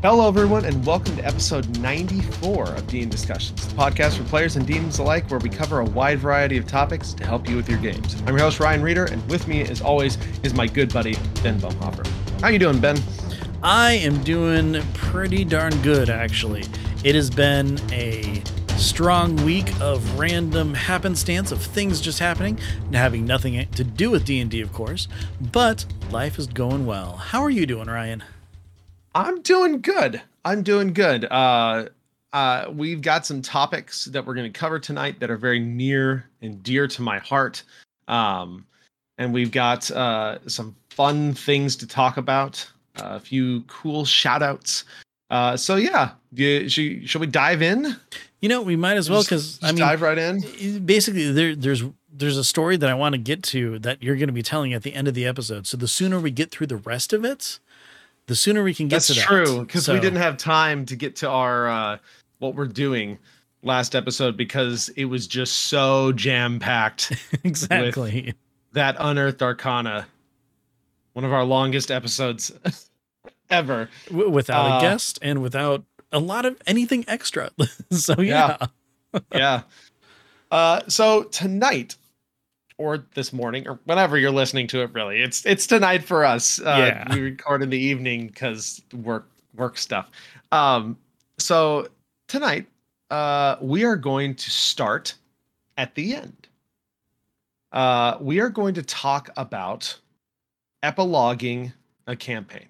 Hello, everyone, and welcome to episode 94 of DnDiscussions, the podcast for players and DMs alike, where we cover a wide variety of topics to help you with your games. I'm your host Ryan Reeder, and with me, as always, is my good buddy Ben Bumhofer. How you doing, Ben? I am doing pretty darn good, actually. It has been a strong week of random happenstance of things just happening, and having nothing to do with D&D, of course, but life is going well. How are you doing, Ryan? I'm doing good. I'm doing good. Uh, uh, we've got some topics that we're going to cover tonight that are very near and dear to my heart. Um, and we've got uh, some fun things to talk about, uh, a few cool shout outs. Uh, so, yeah, you, should, should we dive in? You know, we might as well because I mean, dive right in. Basically, there, there's there's a story that I want to get to that you're going to be telling at the end of the episode. So the sooner we get through the rest of it, the sooner we can get That's to that. true because so. we didn't have time to get to our uh, what we're doing last episode because it was just so jam packed. exactly. That unearthed arcana, one of our longest episodes ever, w- without uh, a guest and without a lot of anything extra. so yeah, yeah. yeah. Uh, so tonight or this morning or whenever you're listening to it really. It's it's tonight for us uh, yeah. we record in the evening because work work stuff. Um so tonight uh we are going to start at the end. Uh we are going to talk about epiloguing a campaign.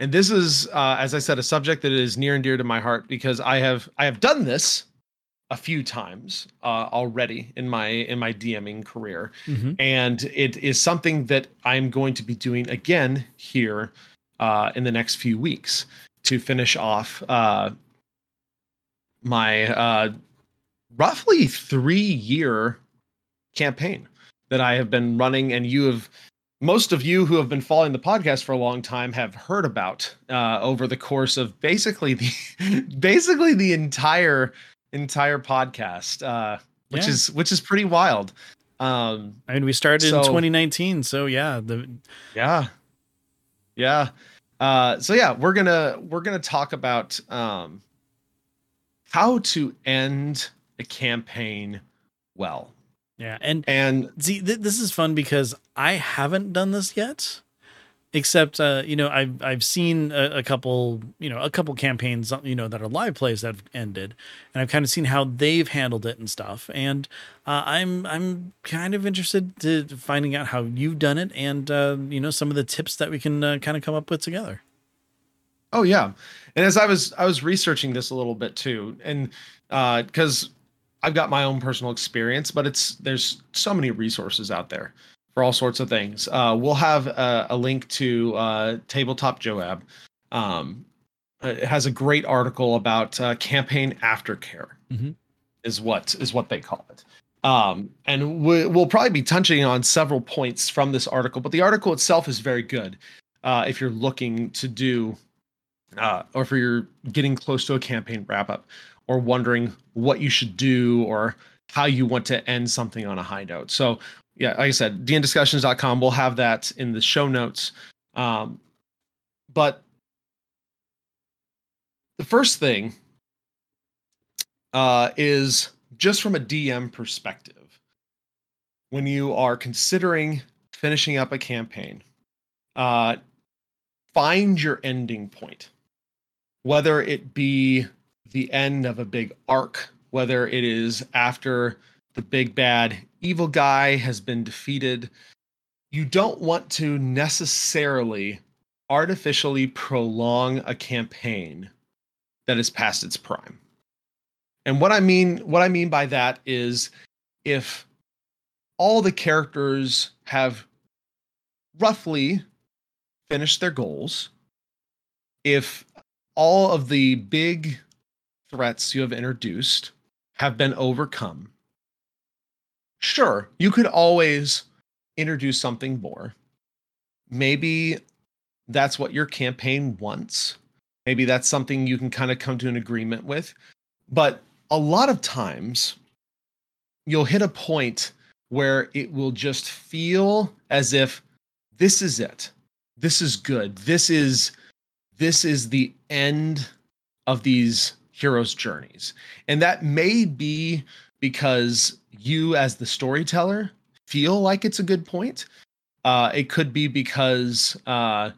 And this is uh as i said a subject that is near and dear to my heart because i have i have done this a few times uh, already in my in my DMing career, mm-hmm. and it is something that I'm going to be doing again here uh, in the next few weeks to finish off uh, my uh, roughly three year campaign that I have been running, and you have most of you who have been following the podcast for a long time have heard about uh, over the course of basically the basically the entire entire podcast, uh, which yeah. is which is pretty wild. Um, I mean, we started so, in 2019, so yeah, the yeah, yeah. Uh, so yeah, we're gonna we're gonna talk about um, how to end a campaign well. Yeah, and and see, th- this is fun because I haven't done this yet except uh, you know I've I've seen a, a, couple you know a couple campaigns you know that are live plays that have ended, and I've kind of seen how they've handled it and stuff. And uh, I'm I'm kind of interested to finding out how you've done it and uh, you know some of the tips that we can uh, kind of come up with together. Oh yeah, and as I was I was researching this a little bit too, and because uh, I've got my own personal experience, but it's there's so many resources out there for all sorts of things. Uh, we'll have a, a link to uh, Tabletop Joab. Um, it has a great article about uh, campaign aftercare, mm-hmm. is what is what they call it. Um, and we, will probably be touching on several points from this article, but the article itself is very good. Uh, if you're looking to do, uh, or if you're getting close to a campaign wrap up, or wondering what you should do, or how you want to end something on a high note. So yeah, like I said, dndiscussions.com. We'll have that in the show notes. Um, but the first thing uh, is just from a DM perspective. When you are considering finishing up a campaign, uh, find your ending point, whether it be the end of a big arc, whether it is after the big bad evil guy has been defeated. You don't want to necessarily artificially prolong a campaign that is past its prime. And what I mean what I mean by that is if all the characters have roughly finished their goals, if all of the big threats you have introduced have been overcome, sure, you could always introduce something more. Maybe that's what your campaign wants. Maybe that's something you can kind of come to an agreement with. But a lot of times, you'll hit a point where it will just feel as if this is it. This is good. This is this is the end of these heroes' journeys. And that may be because you, as the storyteller, feel like it's a good point. Uh, it could be because uh,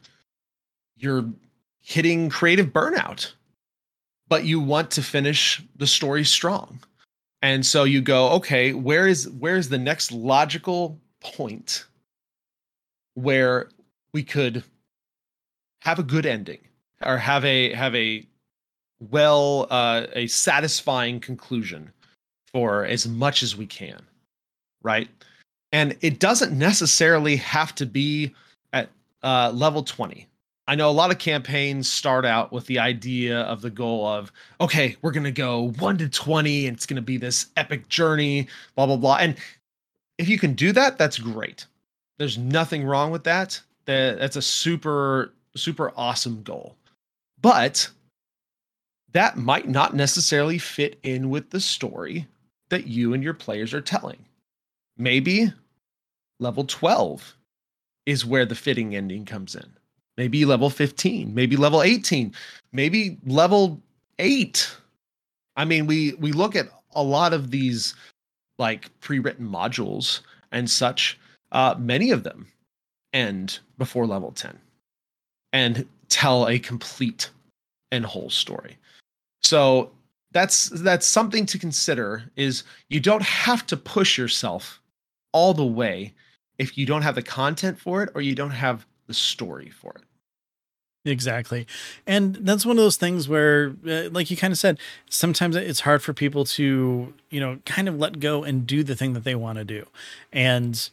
you're hitting creative burnout, but you want to finish the story strong. And so you go, okay, where is where is the next logical point where we could have a good ending or have a have a well uh, a satisfying conclusion for as much as we can right? And it doesn't necessarily have to be at uh, level 20 i know a lot of campaigns start out with the idea of the goal of okay we're going to go 1 to 20 and it's going to be this epic journey blah blah blah. And if you can do that that's great. There's nothing wrong with that. That that's a super super awesome goal. But that might not necessarily fit in with the story that you and your players are telling. Maybe level 12 is where the fitting ending comes in. Maybe level 15, maybe level 18, maybe level 8. I mean, we we look at a lot of these like pre-written modules and such, uh, many of them end before level 10 and tell a complete and whole story. So that's that's something to consider is you don't have to push yourself all the way if you don't have the content for it or you don't have the story for it. Exactly. And that's one of those things where, uh, like you kind of said, sometimes it's hard for people to, you know, kind of let go and do the thing that they want to do. And,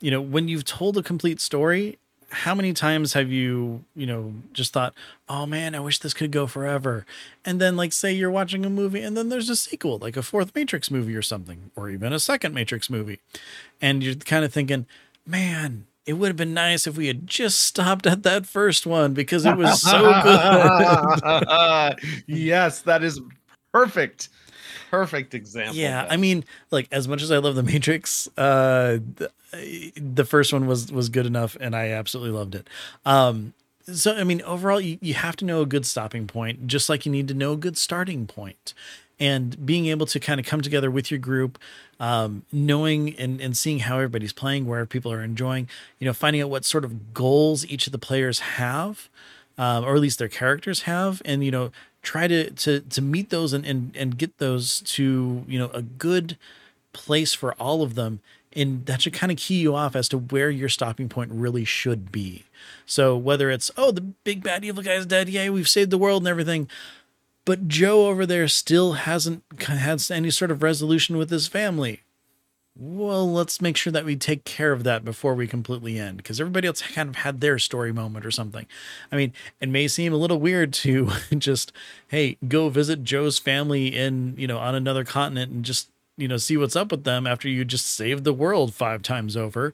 you know, when you've told a complete story, how many times have you, you know, just thought, oh man, I wish this could go forever? And then, like, say you're watching a movie and then there's a sequel, like a fourth Matrix movie or something, or even a second Matrix movie. And you're kind of thinking, man, it would have been nice if we had just stopped at that first one because it was so good. yes, that is perfect perfect example. Yeah, I mean, like as much as I love the Matrix, uh, the, the first one was was good enough, and I absolutely loved it. Um, so I mean, overall, you, you have to know a good stopping point, just like you need to know a good starting point. And being able to kind of come together with your group, um, knowing and, and seeing how everybody's playing, where people are enjoying, you know, finding out what sort of goals each of the players have, um, or at least their characters have, and you know, try to to to meet those and and and get those to you know a good place for all of them. And that should kind of key you off as to where your stopping point really should be. So whether it's oh the big bad evil guy's dead. Yay we've saved the world and everything. But joe over there still hasn't had any sort of resolution with his family well, let's make sure that we take care of that before we completely end because everybody else kind of had their story moment or something. I mean, it may seem a little weird to just, hey, go visit Joe's family in, you know, on another continent and just, you know, see what's up with them after you just saved the world five times over.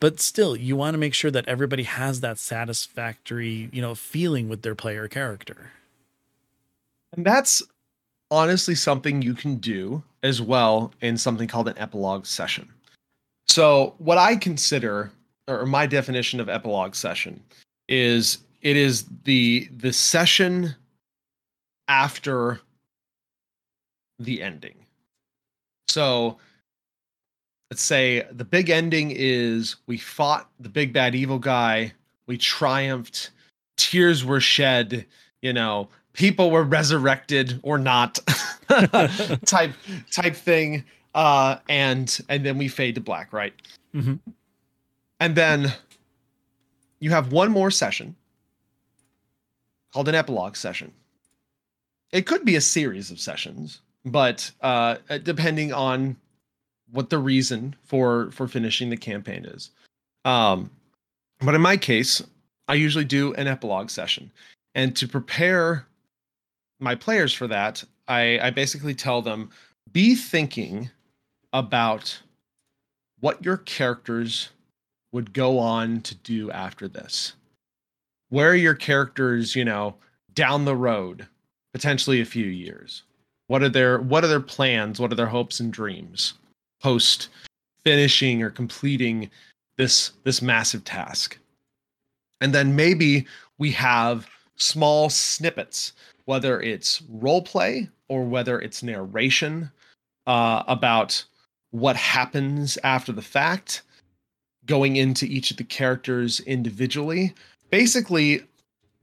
But still, you want to make sure that everybody has that satisfactory, you know, feeling with their player character. And that's honestly something you can do as well in something called an epilogue session. So, what I consider, or my definition of epilogue session, is it is the the session after the ending. So, let's say the big ending is we fought the big bad evil guy, we triumphed, tears were shed, you know, people were resurrected or not type type thing. Uh and and then we fade to black right? Mm-hmm. and then you have one more session called an epilogue session. It could be a series of sessions but uh depending on what the reason for for finishing the campaign is. Um but in my case i usually do an epilogue session. And to prepare my players for that, I, I basically tell them be thinking about what your characters would go on to do after this. Where are your characters, you know, down the road, potentially a few years? What are their what are their plans? What are their hopes and dreams post finishing or completing this this massive task? And then maybe we have small snippets, whether it's role play or whether it's narration uh, about what happens after the fact, going into each of the characters individually. Basically,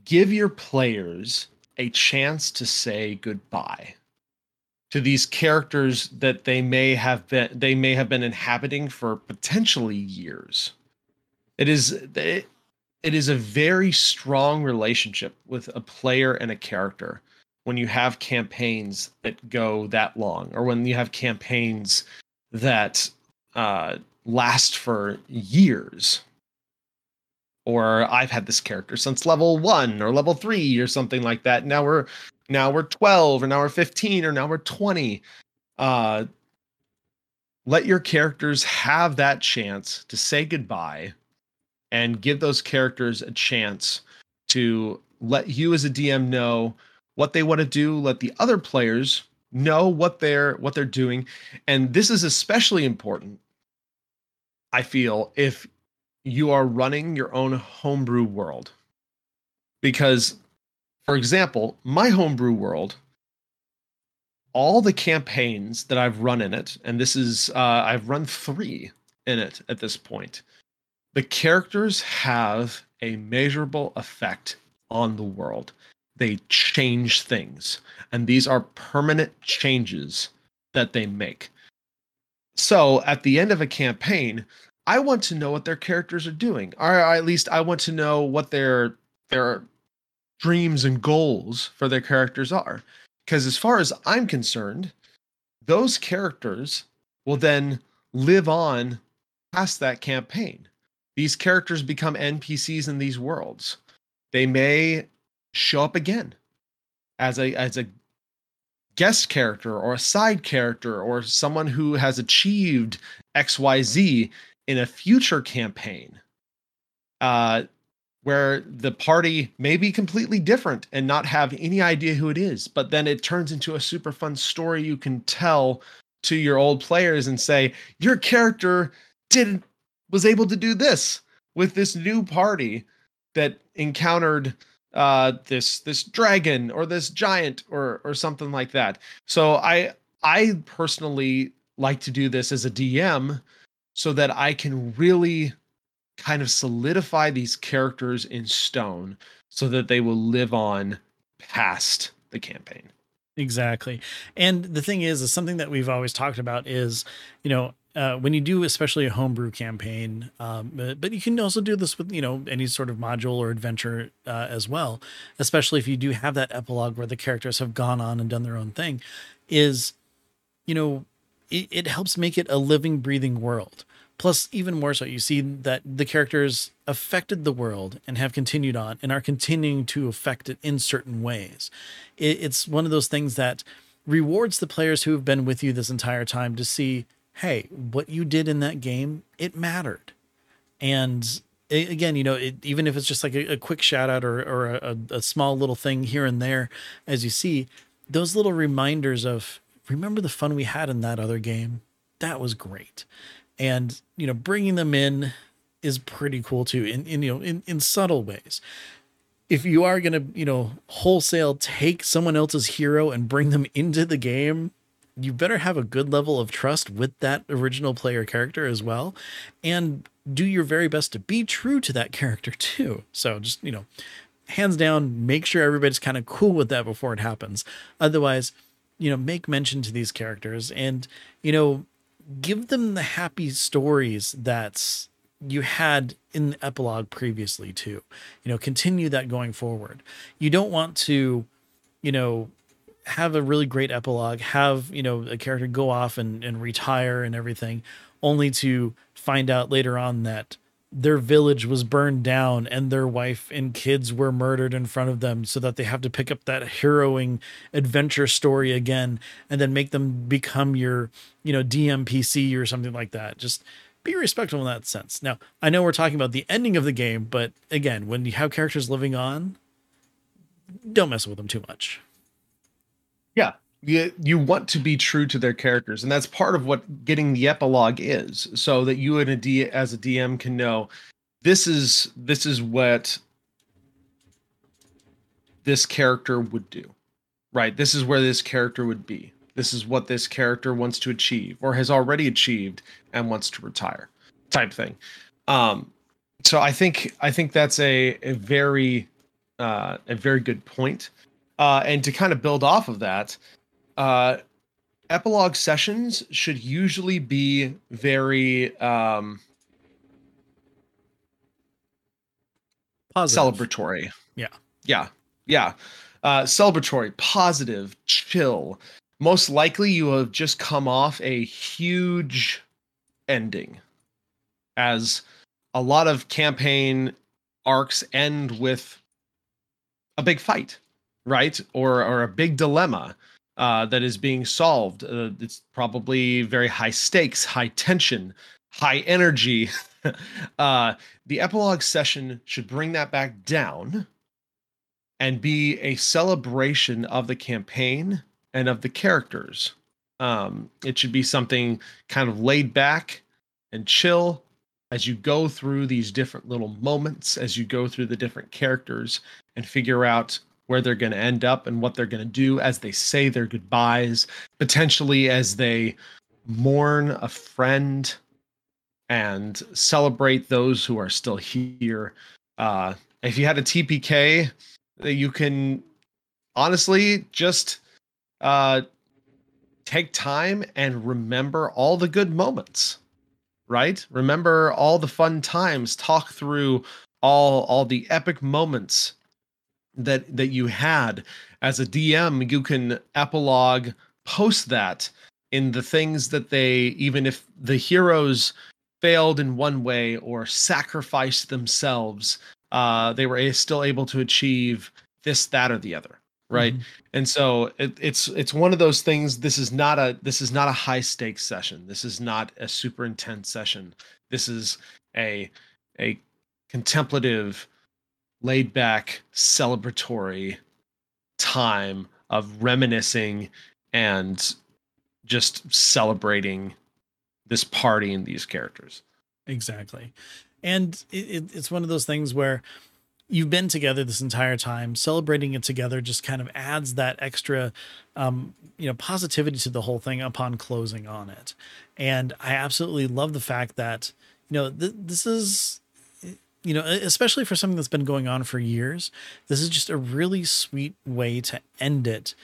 give your players a chance to say goodbye to these characters that they may have been they may have been inhabiting for potentially years. It is it is a very strong relationship with a player and a character when you have campaigns that go that long or when you have campaigns that uh, last for years. Or i've had this character since level one or level three or something like that. Now we're now we're 12 or now we're 15 or now we're 20 uh let your characters have that chance to say goodbye and give those characters a chance to let you as a dm know what they want to do let the other players know what they're what they're doing. And this is especially important i feel if you are running your own homebrew world. Because for example my homebrew world all the campaigns that i've run in it and this is uh, i've run three in it at this point the characters have a measurable effect on the world. They change things and these are permanent changes that they make. So at the end of a campaign i want to know what their characters are doing or at least i want to know what their their dreams and goals for their characters are. Because as far as i'm concerned those characters will then live on past that campaign these characters become npcs in these worlds they may show up again as a as a guest character or a side character or someone who has achieved XYZ in a future campaign. Uh where the party may be completely different and not have any idea who it is, but then it turns into a super fun story you can tell to your old players and say, your character did was able to do this with this new party that encountered uh, this this dragon or this giant or or something like that. So I I personally like to do this as a DM so that I can really kind of solidify these characters in stone so that they will live on past the campaign. Exactly. And the thing is, is something that we've always talked about is, you know, uh, when you do especially a homebrew campaign, um, but, but, you can also do this with you know any sort of module or adventure uh, as well. Especially if you do have that epilogue where the characters have gone on and done their own thing, is you know it, it helps make it a living, breathing world. Plus, even more so, you see that the characters affected the world and have continued on and are continuing to affect it in certain ways. It, it's one of those things that rewards the players who have been with you this entire time to see hey, what you did in that game, it mattered. And again, you know, it, even if it's just like a, a quick shout out or, or a, a, small little thing here and there, as you see, those little reminders of remember the fun we had in that other game? That was great. And, you know, bringing them in is pretty cool too, in, in you know, in, in subtle ways. If you are going to, you know, wholesale take someone else's hero and bring them into the game, you better have a good level of trust with that original player character as well and do your very best to be true to that character too. So just you know hands down make sure everybody's kind of cool with that before it happens. Otherwise you know make mention to these characters and you know give them the happy stories that's you had in the epilogue previously too. You know continue that going forward. You don't want to you know have a really great epilogue, have, you know, a character go off and, and retire and everything, only to find out later on that their village was burned down and their wife and kids were murdered in front of them so that they have to pick up that harrowing adventure story again and then make them become your, you know, DMPC or something like that. Just be respectful in that sense. Now, I know we're talking about the ending of the game, but again, when you have characters living on, don't mess with them too much. Yeah. You, you want to be true to their characters, and that's part of what getting the epilogue is, so that you and a D as a DM can know this is this is what this character would do. Right? This is where this character would be. This is what this character wants to achieve or has already achieved and wants to retire type thing. Um so I think I think that's a a very uh a very good point. Uh and to kind of build off of that, uh epilogue sessions should usually be very um Positive. celebratory. Yeah. Yeah. Yeah. Uh, celebratory, positive, chill. Most likely you have just come off a huge ending as a lot of campaign arcs end with a big fight, right? Or or a big dilemma uh, that is being solved. Uh, it's probably very high stakes, high tension, high energy. uh, the epilogue session should bring that back down and be a celebration of the campaign and of the characters. Um, it should be something kind of laid back and chill as you go through these different little moments, as you go through the different characters and figure out where they're going to end up and what they're going to do as they say their goodbyes, potentially as they mourn a friend and celebrate those who are still here. Uh, if you had a TPK, you can honestly just uh, take time and remember all the good moments, right? Remember all the fun times. Talk through all all the epic moments that that you had as a DM. You can epilogue post that in the things that they even if the heroes failed in one way or sacrificed themselves uh, they were still able to achieve this, that, or the other, right? Mhm. And so it, it's it's one of those things. This is not a this is not a high stakes session. This is not a super intense session. This is a a contemplative, laid back, celebratory time of reminiscing and just celebrating this party and these characters. Exactly. And it, it, it's one of those things where you've been together this entire time. Celebrating it together just kind of adds that extra, um, you know, positivity to the whole thing upon closing on it. And I absolutely love the fact that, you know, th- this is, you know, especially for something that's been going on for years, this is just a really sweet way to end it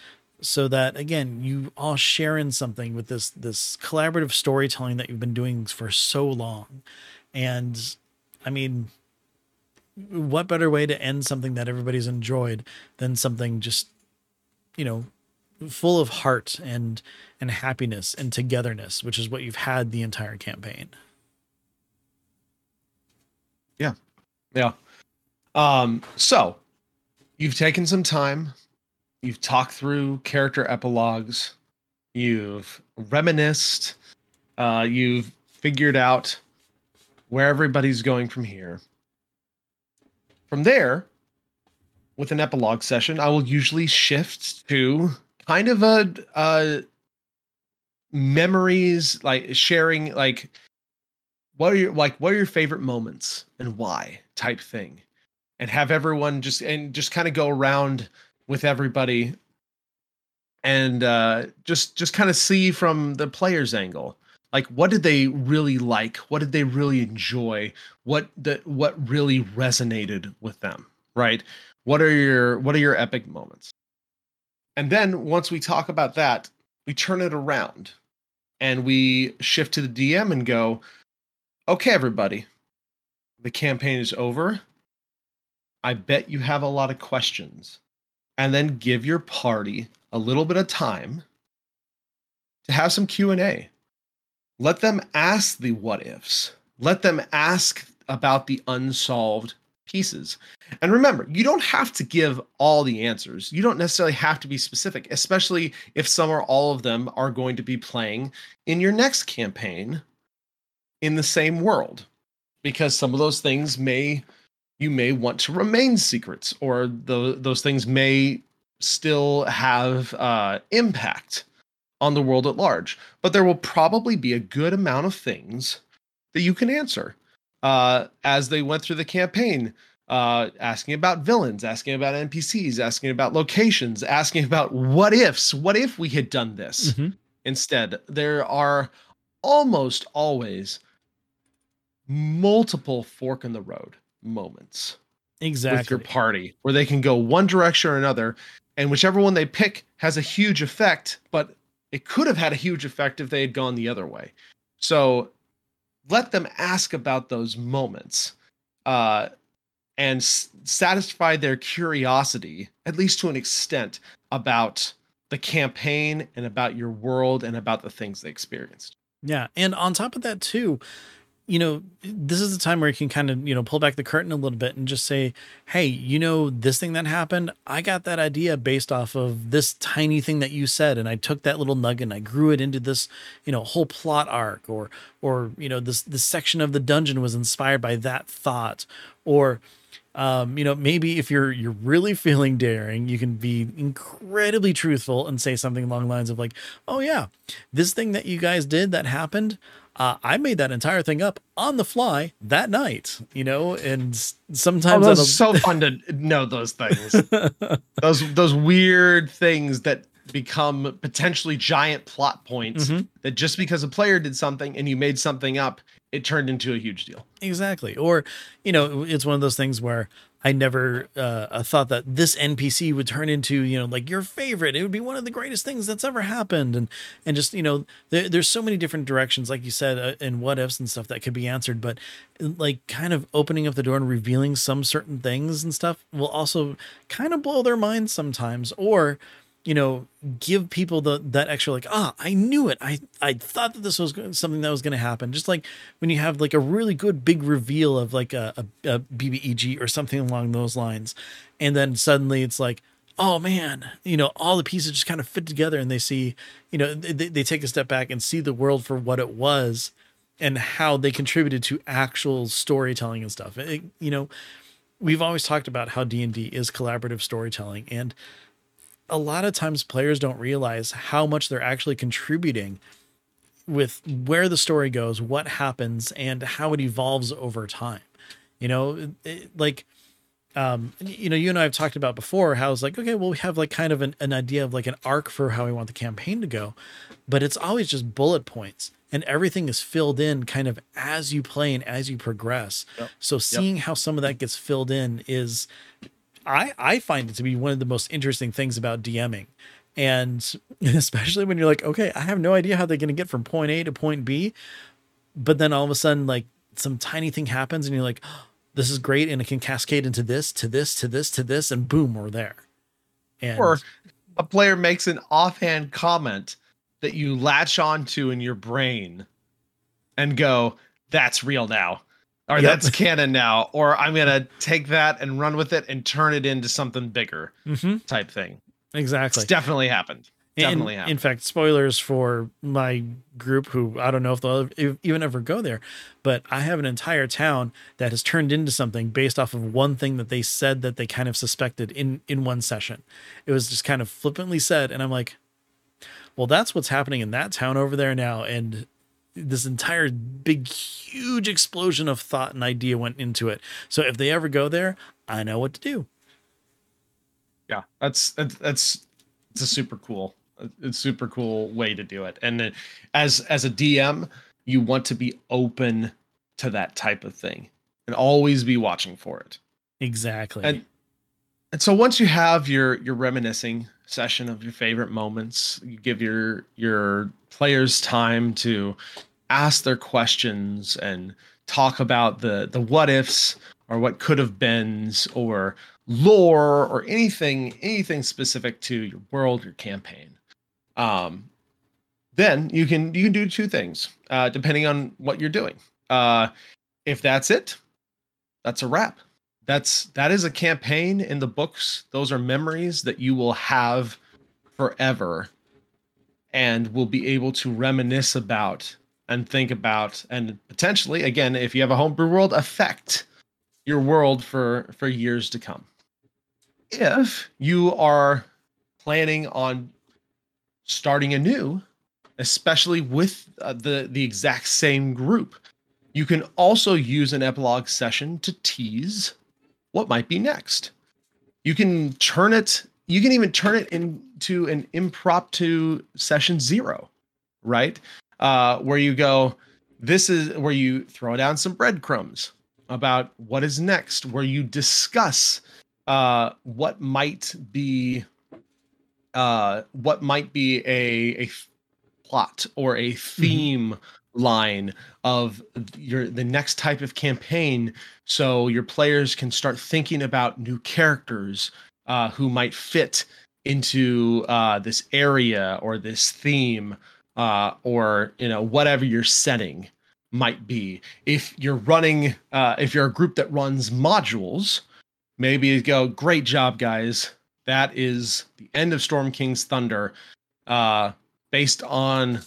so that again you all share in something with this this collaborative storytelling that you've been doing for so long. And i mean what better way to end something that everybody's enjoyed than something just you know full of heart and and happiness and togetherness which is what you've had the entire campaign Yeah. Yeah. Um, so you've taken some time, you've talked through character epilogues, you've reminisced, uh, you've figured out where everybody's going from here. From there, with an epilogue session, I will usually shift to kind of a, a memories, like sharing, like what are your like what are your favorite moments and why type thing? And have everyone just and just kind of go around with everybody and uh just just kind of see from the player's angle. Like what did they really like? What did they really enjoy? What the what really resonated with them right? What are your what are your epic moments? And then once we talk about that we turn it around and we shift to the dm and go okay, everybody, the campaign is over. I bet you have a lot of questions. And then give your party a little bit of time to have some Q&A. Let them ask the what ifs. Let them ask about the unsolved pieces. And remember, you don't have to give all the answers. You don't necessarily have to be specific, especially if some or all of them are going to be playing in your next campaign in the same world because some of those things may you may want to remain secrets or the, those things may still have uh, impact on the world at large but there will probably be a good amount of things that you can answer uh, as they went through the campaign uh, asking about villains, asking about NPCs, asking about locations, asking about what ifs. What if we had done this Mhm. instead? There are almost always multiple fork in the road moments Exactly. with your party where they can go one direction or another, and whichever one they pick has a huge effect, but it could have had a huge effect if they had gone the other way. So let them ask about those moments uh, and s- satisfy their curiosity, at least to an extent, about the campaign and about your world and about the things they experienced. Yeah. And on top of that, too, you know, this is the time where you can kind of, you know, pull back the curtain a little bit and just say, hey, you know, this thing that happened, I got that idea based off of this tiny thing that you said. And I took that little nugget and I grew it into this, you know, whole plot arc or, or, you know, this, this section of the dungeon was inspired by that thought. Or, um, you know, maybe if you're you're really feeling daring, you can be incredibly truthful and say something along the lines of like, "Oh yeah, this thing that you guys did that happened, uh, I made that entire thing up on the fly that night." You know, and Oh, sometimes that's that'll- so fun to know those things. those those weird things that become potentially giant plot points Mhm. that just because a player did something and you made something up, it turned into a huge deal. Exactly. Or, you know, it's one of those things where I never uh, thought that this NPC would turn into, you know, like your favorite. It would be one of the greatest things that's ever happened. And, and just, you know, there, there's so many different directions, like you said, uh, and what ifs and stuff that could be answered. But like kind of opening up the door and revealing some certain things and stuff will also kind of blow their minds sometimes. Or, you know, give people the that extra like, ah, I knew it. I I thought that this was something that was going to happen. Just like when you have like a really good big reveal of like a, a, a BBEG or something along those lines, and then suddenly it's like, oh man, you know, all the pieces just kind of fit together, and they see, you know, they, they take a step back and see the world for what it was, and how they contributed to actual storytelling and stuff. It- you know, we've always talked about how D and D is collaborative storytelling, and a lot of times players don't realize how much they're actually contributing with where the story goes, what happens, and how it evolves over time. You know, it- it- like, um, you know, you and I have talked about before how it's like, okay, well, we have like kind of an, an idea of like an arc for how we want the campaign to go, but it's always just bullet points and everything is filled in kind of as you play and as you progress. Yep. So seeing how some of that gets filled in is I I find it to be one of the most interesting things about DMing. And especially when you're like, okay, I have no idea how they're going to get from point A to point B, but then all of a sudden like some tiny thing happens and you're like, "Oh, this is great and it can cascade into this, to this, to this, to this and boom, we're there. And Or a player makes an offhand comment that you latch onto in your brain and go, that's real now. Or Yep. that's canon now. Or I'm gonna take that and run with it and turn it into something bigger Mhm, type thing. exactly. It's definitely happened. In- Definitely in, happened. fact, spoilers for my group who I don't know if they'll even ever go there, but I have an entire town that has turned into something based off of one thing that they said that they kind of suspected in in one session. It was just kind of flippantly said, and I'm like, well, that's what's happening in that town over there now, and this entire big, huge explosion of thought and idea went into it. So if they ever go there, I know what to do. yeah that's that's that's it's a super cool it's super cool way to do it and uh, as as a dm you want to be open to that type of thing and always be watching for it Exactly. and and so once you have your your reminiscing session of your favorite moments. You give your your players time to ask their questions and talk about the the what ifs or what could have beens or lore or anything anything specific to your world your campaign. Um then you can you can do two things uh depending on what you're doing. Uh if that's it that's a wrap that's that is a campaign in the books. Those are memories that you will have forever and will be able to reminisce about and think about and potentially again if you have a homebrew world affect your world for for years to come. If you are planning on starting anew especially with uh, the the exact same group you can also use an epilogue session to tease what might be next. You can turn it, you can even turn it into an impromptu session zero, right? Uh, where you go, this is where you throw down some breadcrumbs about what is next, where you discuss uh, what might be uh, what might be a, a plot or a mm-hmm. theme mm-hmm. Line of your the next type of campaign so your players can start thinking about new characters uh, who might fit into uh, this area or this theme uh, or you know whatever your setting might be. If you're running uh, if you're a group that runs modules maybe you go great job guys. That is the end of storm king's thunder uh, based on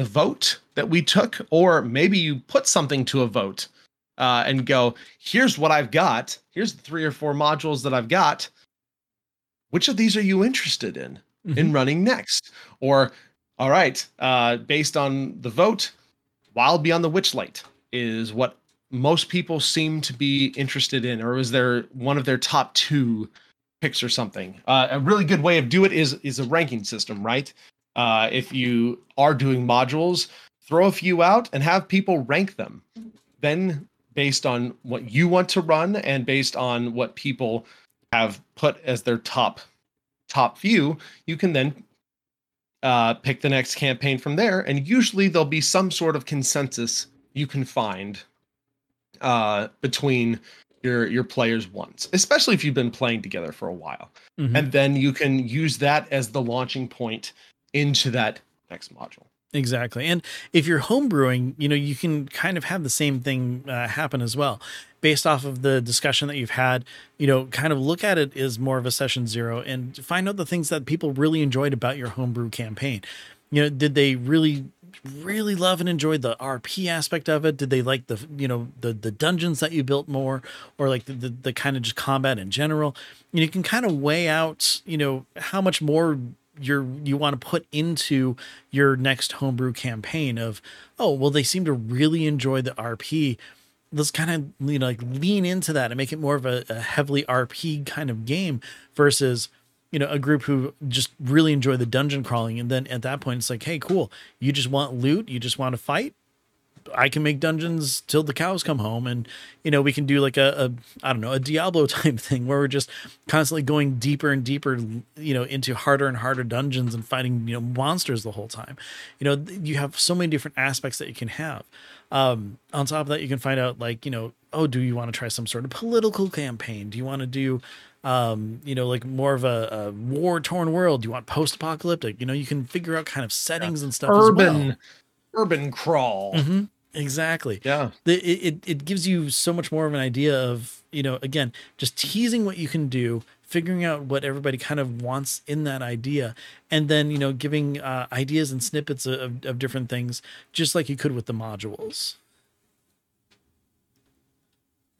the vote that we took or maybe you put something to a vote uh, and go here's what i've got. Here's the three or four modules that i've got. Which of these are you interested in mm-hmm. in running next? Or all right uh, based on the vote wild beyond the witchlight is what most people seem to be interested in or is there one of their top two picks or something? Uh, a really good way of do it is is a ranking system right uh, if you are doing modules throw a few out and have people rank them. Then based on what you want to run and based on what people have put as their top top view you can then uh, pick the next campaign from there. And usually there'll be some sort of consensus you can find uh, between your your players once especially if you've been playing together for a while. Mm-hmm. and then you can use that as the launching point into that next module Exactly. And if you're homebrewing, you know, you can kind of have the same thing uh, happen as well. Based off of the discussion that you've had, you know, kind of look at it as more of a session zero and find out the things that people really enjoyed about your homebrew campaign. You know, did they really really love and enjoy the RP aspect of it? Did they like the you know the the dungeons that you built more, or like the the, the kind of just combat in general? You, know, you can kind of weigh out you know how much more you're you want to put into your next homebrew campaign of oh well they seem to really enjoy the rp let's kind of you know like lean into that and make it more of a, a heavily rp kind of game versus you know a group who just really enjoy the dungeon crawling. And then at that point it's like hey cool. You just want loot? You just want to fight I can make dungeons till the cows come home, and you know we can do like a, a I don't know a Diablo type thing where we're just constantly going deeper and deeper, you know, into harder and harder dungeons and fighting you know monsters the whole time. You know, you have so many different aspects that you can have. Um, on top of that, you can find out like you know, oh, do you want to try some sort of political campaign? Do you want to do um, you know, like more of a, a war torn world? Do you want post apocalyptic? You know, you can figure out kind of settings yeah. and stuff. Urban, well. Urban crawl. Mm-hmm. Exactly. Yeah. The, it, it gives you so much more of an idea of, you know, again, just teasing what you can do, figuring out what everybody kind of wants in that idea, and then, you know, giving uh, ideas and snippets of, of different things, just like you could with the modules.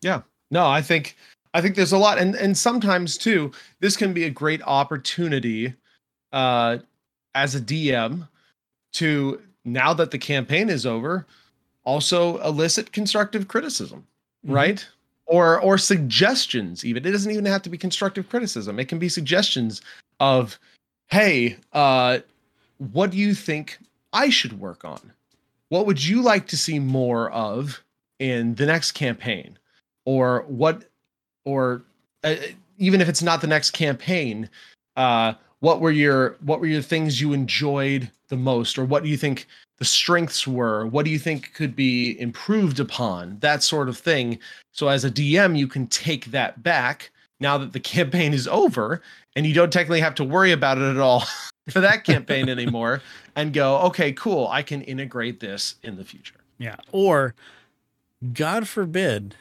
Yeah. No, I think I think there's a lot and and sometimes too, this can be a great opportunity uh as a DM to now that the campaign is over, also elicit constructive criticism, mm-hmm. right? Or or suggestions even. It doesn't even have to be constructive criticism. It can be suggestions of, "Hey, uh what do you think I should work on? What would you like to see more of in the next campaign?" Or what or uh, even if it's not the next campaign, uh what were your what were your things you enjoyed the most or what do you think the strengths were what do you think could be improved upon that sort of thing. So as a dm you can take that back now that the campaign is over and you don't technically have to worry about it at all for that campaign anymore and go okay cool i can integrate this in the future. Yeah or god forbid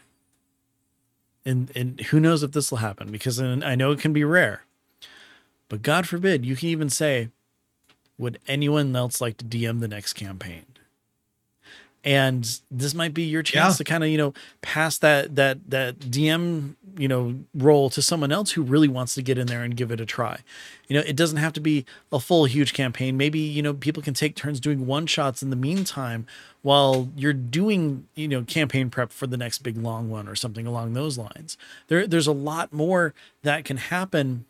and and who knows if this will happen because i know it can be rare but god forbid you can even say would anyone else like to DM the next campaign? and this might be your chance Yeah. to kind of you know pass that that that dm you know role to someone else who really wants to get in there and give it a try you know it doesn't have to be a full huge campaign maybe you know people can take turns doing one shots in the meantime while you're doing you know campaign prep for the next big long one or something along those lines there there's a lot more that can happen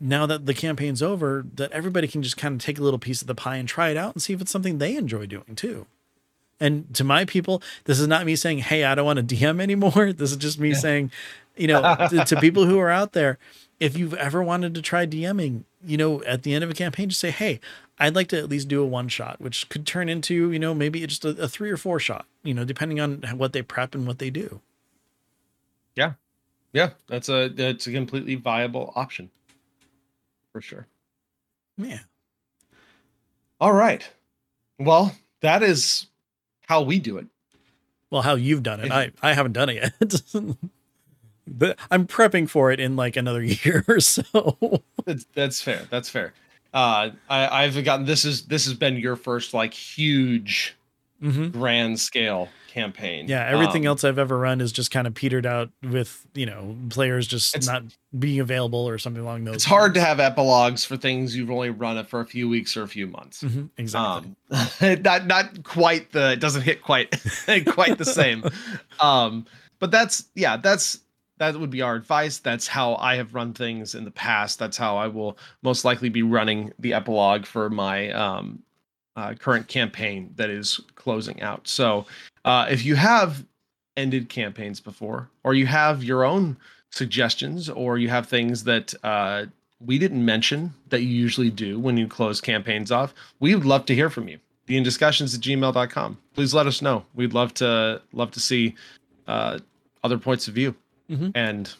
now that the campaign's over that everybody can just kind of take a little piece of the pie and try it out and see if it's something they enjoy doing too and to my people, this is not me saying, "Hey, I don't want to DM anymore." This is just me saying, you know, to, to people who are out there, if you've ever wanted to try DMing, you know, at the end of a campaign, just say, "Hey, I'd like to at least do a one shot," which could turn into, you know, maybe just a, a three or four shot, you know, depending on what they prep and what they do. Yeah. Yeah, that's a that's a completely viable option. For sure. Yeah. All right. Well, that is how we do it. Well, how you've done it, I I haven't done it yet. but I'm prepping for it in like another year or so. That's that's fair. That's fair. Uh, I, I've gotten this is this has been your first like huge hmm grand scale campaign. Yeah, everything Um, else I've ever run is just kind of petered out with you know players just not being available or something along those. It's hard to have epilogues for things you've only run it for a few weeks or a few months. Mhm, exactly. Um, not not quite the it doesn't hit quite quite the same. Um, but that's yeah, that's that would be our advice. That's how I have run things in the past. That's how I will most likely be running the epilogue for my um, uh, current campaign that is closing out. So, uh, if you have ended campaigns before, or you have your own suggestions, or you have things that uh, we didn't mention that you usually do when you close campaigns off, we would love to hear from you. DnDiscussions at gmail.com. Please let us know. We'd love to love to see uh, other points of view Mhm. and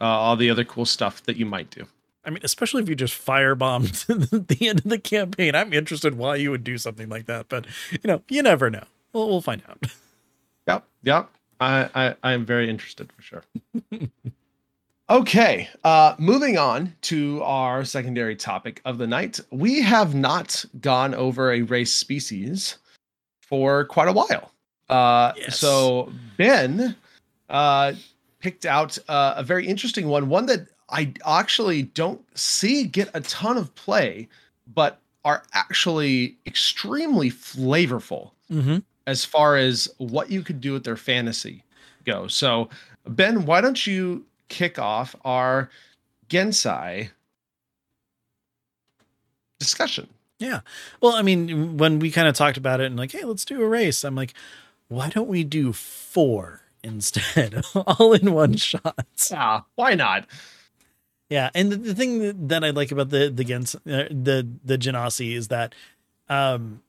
uh, all the other cool stuff that you might do. I mean, especially if you just firebombed the end of the campaign, I'm interested why you would do something like that. But you know, you never know. We'll we'll find out. Yep, yep. I I, am very interested for sure. okay, uh, moving on to our secondary topic of the night. We have not gone over a race species for quite a while. Uh, Yes. So Ben uh, picked out uh, a very interesting one, one that I actually don't see get a ton of play, but are actually extremely flavorful Mm-hmm. as far as what you could do with their fantasy go. So, Ben, why don't you kick off our Gensai discussion? Yeah. Well, I mean, when we kind of talked about it and like, hey, let's do a race, I'm like, why don't we do four instead, all in one shot? Ah, why not? Yeah, and the, the thing that, I like about the the Gens, uh, the the Genasi is that, um,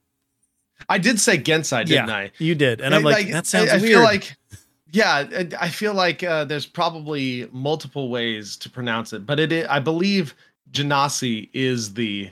I did say Gensai, didn't yeah, I? you did, and I'm like, that sounds I, I weird. feel like, yeah, I- I feel like uh, there's probably multiple ways to pronounce it, but it i- I believe Genasi is the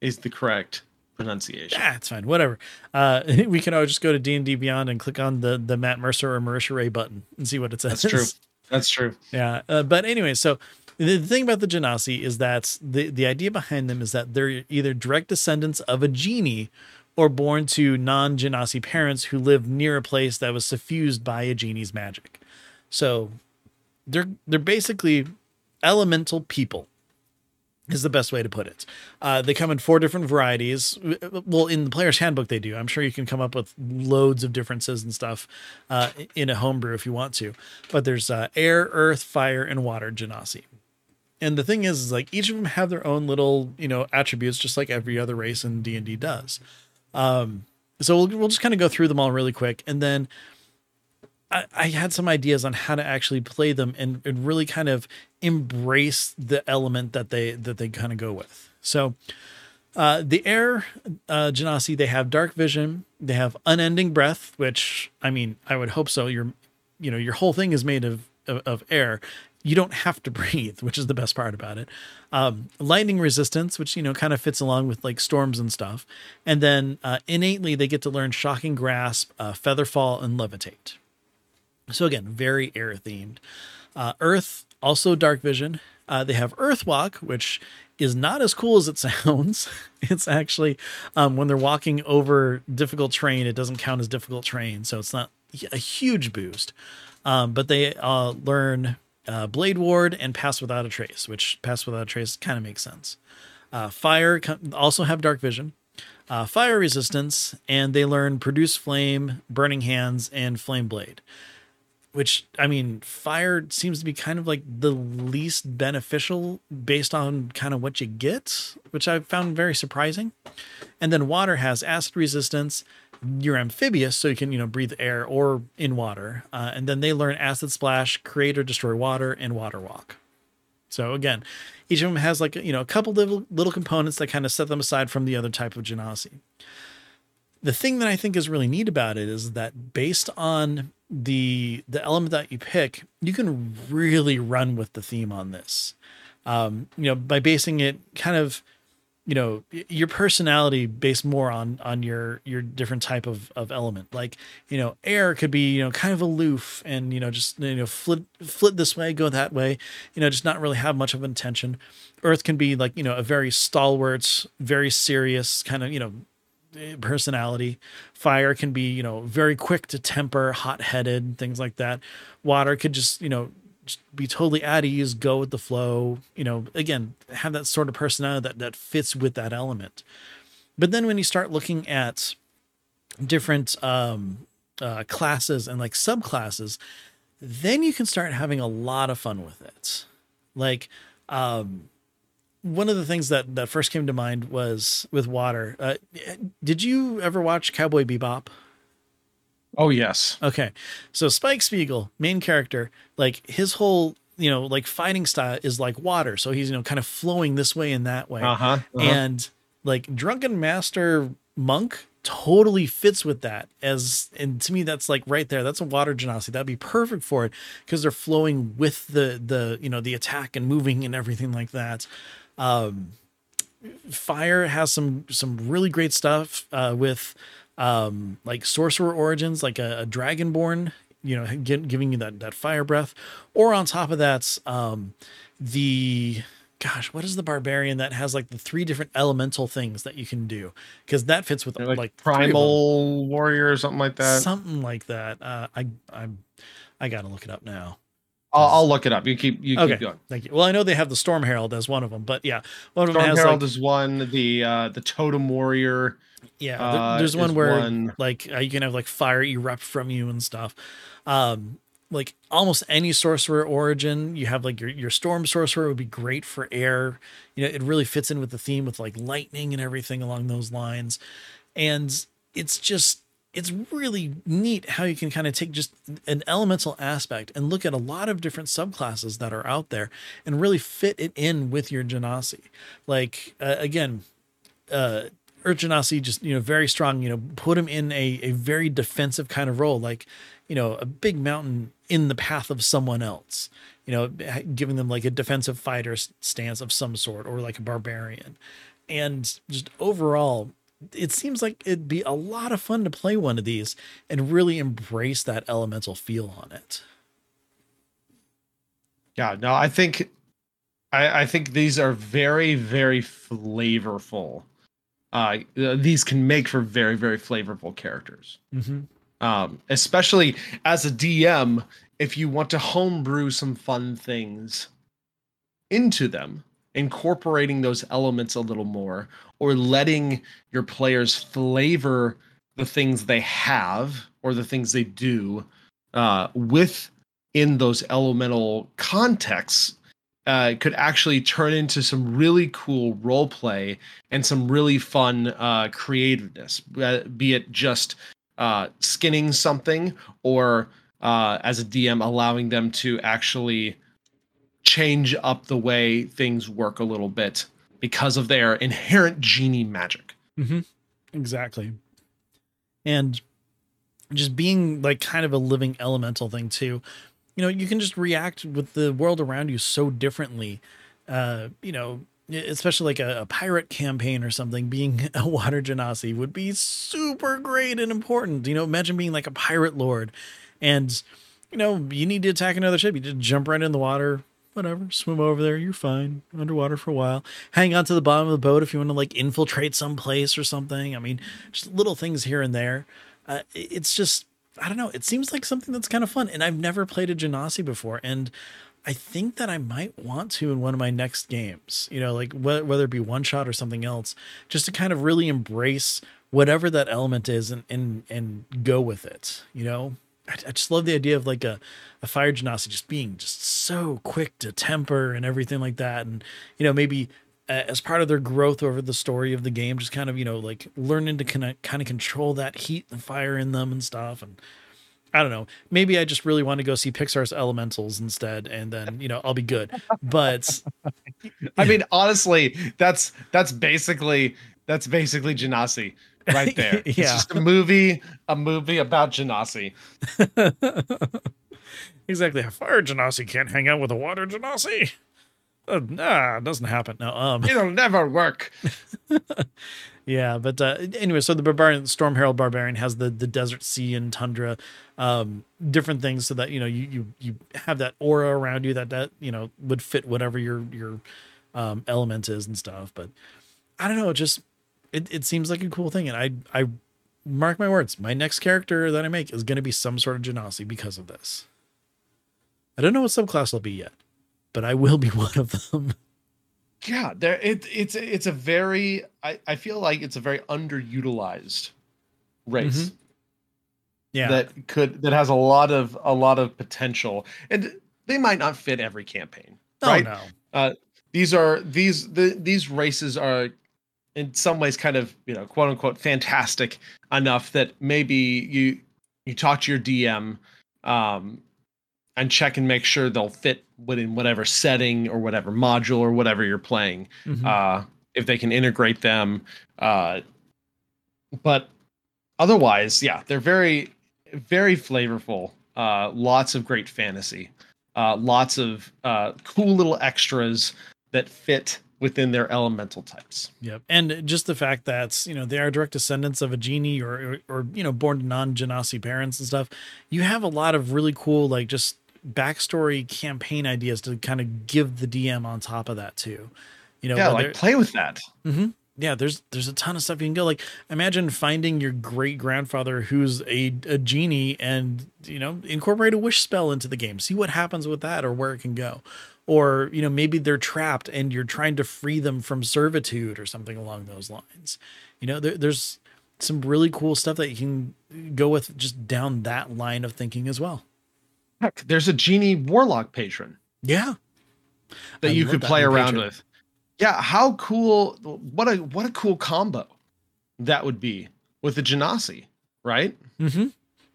is the correct pronunciation. Yeah, it's fine, whatever. Uh, we can always just go to D and D Beyond and click on the the Matt Mercer or Marisha Ray button and see what it says. That's true. That's true. Yeah, uh, but anyway, so the, thing about the Genasi is that the the idea behind them is that they're either direct descendants of a genie or born to non-Genasi parents who live near a place that was suffused by a genie's magic. So they're they're basically elemental people is the best way to put it. Uh, they come in four different varieties. Well, in the player's handbook, they do. I'm sure you can come up with loads of differences and stuff uh, in a homebrew if you want to. But there's uh, air, earth, fire, and water genasi. And the thing is, is like each of them have their own little, you know, attributes, just like every other race in D and D does. Um, so we'll we'll just kind of go through them all really quick, and then I, I had some ideas on how to actually play them and, and really kind of embrace the element that they that they kind of go with. So uh, the air uh, genasi they have dark vision, they have unending breath, which I mean I would hope so. Your you know your whole thing is made of of, of air. You don't have to breathe, which is the best part about it. Um, lightning resistance, which you know kind of fits along with like storms and stuff, and then uh, innately they get to learn shocking grasp, uh, feather fall, and levitate. So again, very air themed. Uh, Earth also dark vision. Uh, they have Earth walk, which is not as cool as it sounds. It's actually um, when they're walking over difficult terrain, it doesn't count as difficult terrain, so it's not a huge boost. Um, but they uh, learn uh, Blade Ward and Pass Without a Trace, which Pass Without a Trace kind of makes sense. Uh, fire also have Dark Vision, uh, Fire Resistance, and they learn Produce Flame, Burning Hands, and Flame Blade. Which I mean, fire seems to be kind of like the least beneficial based on kind of what you get, which I found very surprising. And then water has acid resistance, you're amphibious, so you can you know breathe air or in water. Uh, and then they learn acid splash, create or destroy water, and water walk. So again, each of them has like you know a couple little little components that kind of set them aside from the other type of genasi. The thing that I think is really neat about it is that based on the the element that you pick, you can really run with the theme on this. Um, you know, by basing it kind of you know your personality based more on on your your different type of of element like you know air could be you know kind of aloof and you know just you know flit flit this way go that way you know just not really have much of intention earth can be like you know a very stalwart very serious kind of you know personality fire can be you know very quick to temper hot-headed things like that water could just you know be totally at ease, go with the flow, you know, again, have that sort of personality that, that fits with that element. But then when you start looking at different um, uh, classes and like subclasses, then you can start having a lot of fun with it. Like, um, one of the things that that first came to mind was with water. Uh, did you ever watch Cowboy Bebop? Oh yes. Okay. So Spike Spiegel, main character, like his whole, you know, like fighting style is like water. So he's, you know, kind of flowing this way and that way. Uh-huh. uh-huh. And like Drunken Master Monk totally fits with that as and to me that's like right there that's a water genasi that'd be perfect for it because they're flowing with the the you know the attack and moving and everything like that um fire has some some really great stuff uh with um, like sorcerer origins, like a, a dragonborn, you know, get, giving you that that fire breath, or on top of that, um, the gosh, what is the barbarian that has like the three different elemental things that you can do? Because that fits with like, like primal warrior or something like that. Something like that. Uh, I I I gotta look it up now. I'll, I'll, look it up. You keep you okay. keep going. Thank you. Well, I know they have the Storm Herald as one of them, but yeah, one of Storm them has Herald like, is one. The uh, the Totem Warrior yeah, uh, there's one where one... like uh, you can have like fire erupt from you and stuff. Um, like almost any sorcerer origin, you have like your your storm sorcerer would be great for air. You know, it really fits in with the theme with like lightning and everything along those lines. And it's just it's really neat how you can kind of take just an elemental aspect and look at a lot of different subclasses that are out there and really fit it in with your genasi. Like uh, again, uh, Earth genasi just, you know, very strong, you know, put him in a, a very defensive kind of role, like, you know, a big mountain in the path of someone else, you know, giving them like a defensive fighter stance of some sort or like a barbarian. And just overall, it seems like it'd be a lot of fun to play one of these and really embrace that elemental feel on it. Yeah, no, I think I, I think these are very, very flavorful uh, these can make for very very flavorful characters. Mm-hmm. Um, especially as a DM, if you want to homebrew some fun things into them, incorporating those elements a little more, or letting your players flavor the things they have or the things they do uh, in those elemental contexts uh, could actually turn into some really cool role play and some really fun uh, creativeness, be it just uh, skinning something or uh, as a DM allowing them to actually change up the way things work a little bit because of their inherent genie magic. Mm-hmm. Exactly. And just being like kind of a living elemental thing too you know, you can just react with the world around you so differently. Uh, you know, especially like a, a, pirate campaign or something, being a water genasi would be super great and important. You know, imagine being like a pirate lord and, you know, you need to attack another ship. You just jump right in the water. Whatever. Swim over there, you're fine. Underwater for a while. Hang on to the bottom of the boat if you want to like infiltrate some place or something. I mean, just little things here and there. Uh, it's just I don't know. It seems like something that's kind of fun, and I've never played a Genasi before, and I think that I might want to in one of my next games. You know, like wh- whether it be one shot or something else, just to kind of really embrace whatever that element is and and and go with it. You know, I, I just love the idea of like a a fire genasi just being just so quick to temper and everything like that, and you know maybe as part of their growth over the story of the game, just kind of you know like learning to kind of kind of control that heat and fire in them and stuff and. I don't know. Maybe I just really want to go see Pixar's Elementals instead, and then you know I'll be good. But I mean, honestly, that's that's basically that's basically Genasi right there. yeah. It's just a movie, a movie about Genasi. exactly. A fire Genasi can't hang out with a water Genasi. Uh, nah, it doesn't happen. No, um, it'll never work. yeah, but uh, anyway, so the barbarian, Storm Herald barbarian, has the the desert sea and tundra, um, different things, so that you know you you you have that aura around you that that you know would fit whatever your your um, element is and stuff. But I don't know, just it, it seems like a cool thing. And I, I mark my words, my next character that I make is going to be some sort of Genasi because of this. I don't know what subclass will be yet, but I will be one of them. Yeah, there it, it's it's a very I, I feel like it's a very underutilized race. Mm-hmm. Yeah. That could that has a lot of a lot of potential. And they might not fit every campaign. Oh right? no. Uh, these are these the these races are in some ways kind of you know quote unquote fantastic enough that maybe you you talk to your DM um, and check and make sure they'll fit within whatever setting or whatever module or whatever you're playing. Mm-hmm. Uh, if they can integrate them, uh, but otherwise, yeah, they're very very flavorful. Uh, lots of great fantasy. Uh, lots of uh, cool little extras that fit within their elemental types. Yep. And just the fact that, you know, they are direct descendants of a genie or, or, or you know, born to non Genasi parents and stuff. You have a lot of really cool, like just backstory campaign ideas to kind of give the DM on top of that too. You know, yeah, like play with that. Mm-hmm. Yeah, there's there's a ton of stuff you can go. Like imagine finding your great grandfather who's a, a genie and you know incorporate a wish spell into the game. See what happens with that or where it can go or you know maybe they're trapped and you're trying to free them from servitude or something along those lines. You know there, there's some really cool stuff that you can go with just down that line of thinking as well. Heck there's a genie warlock patron yeah. that I you could play around patron. with. Yeah how cool what a what a cool combo that would be with the genasi right? Mm-hmm.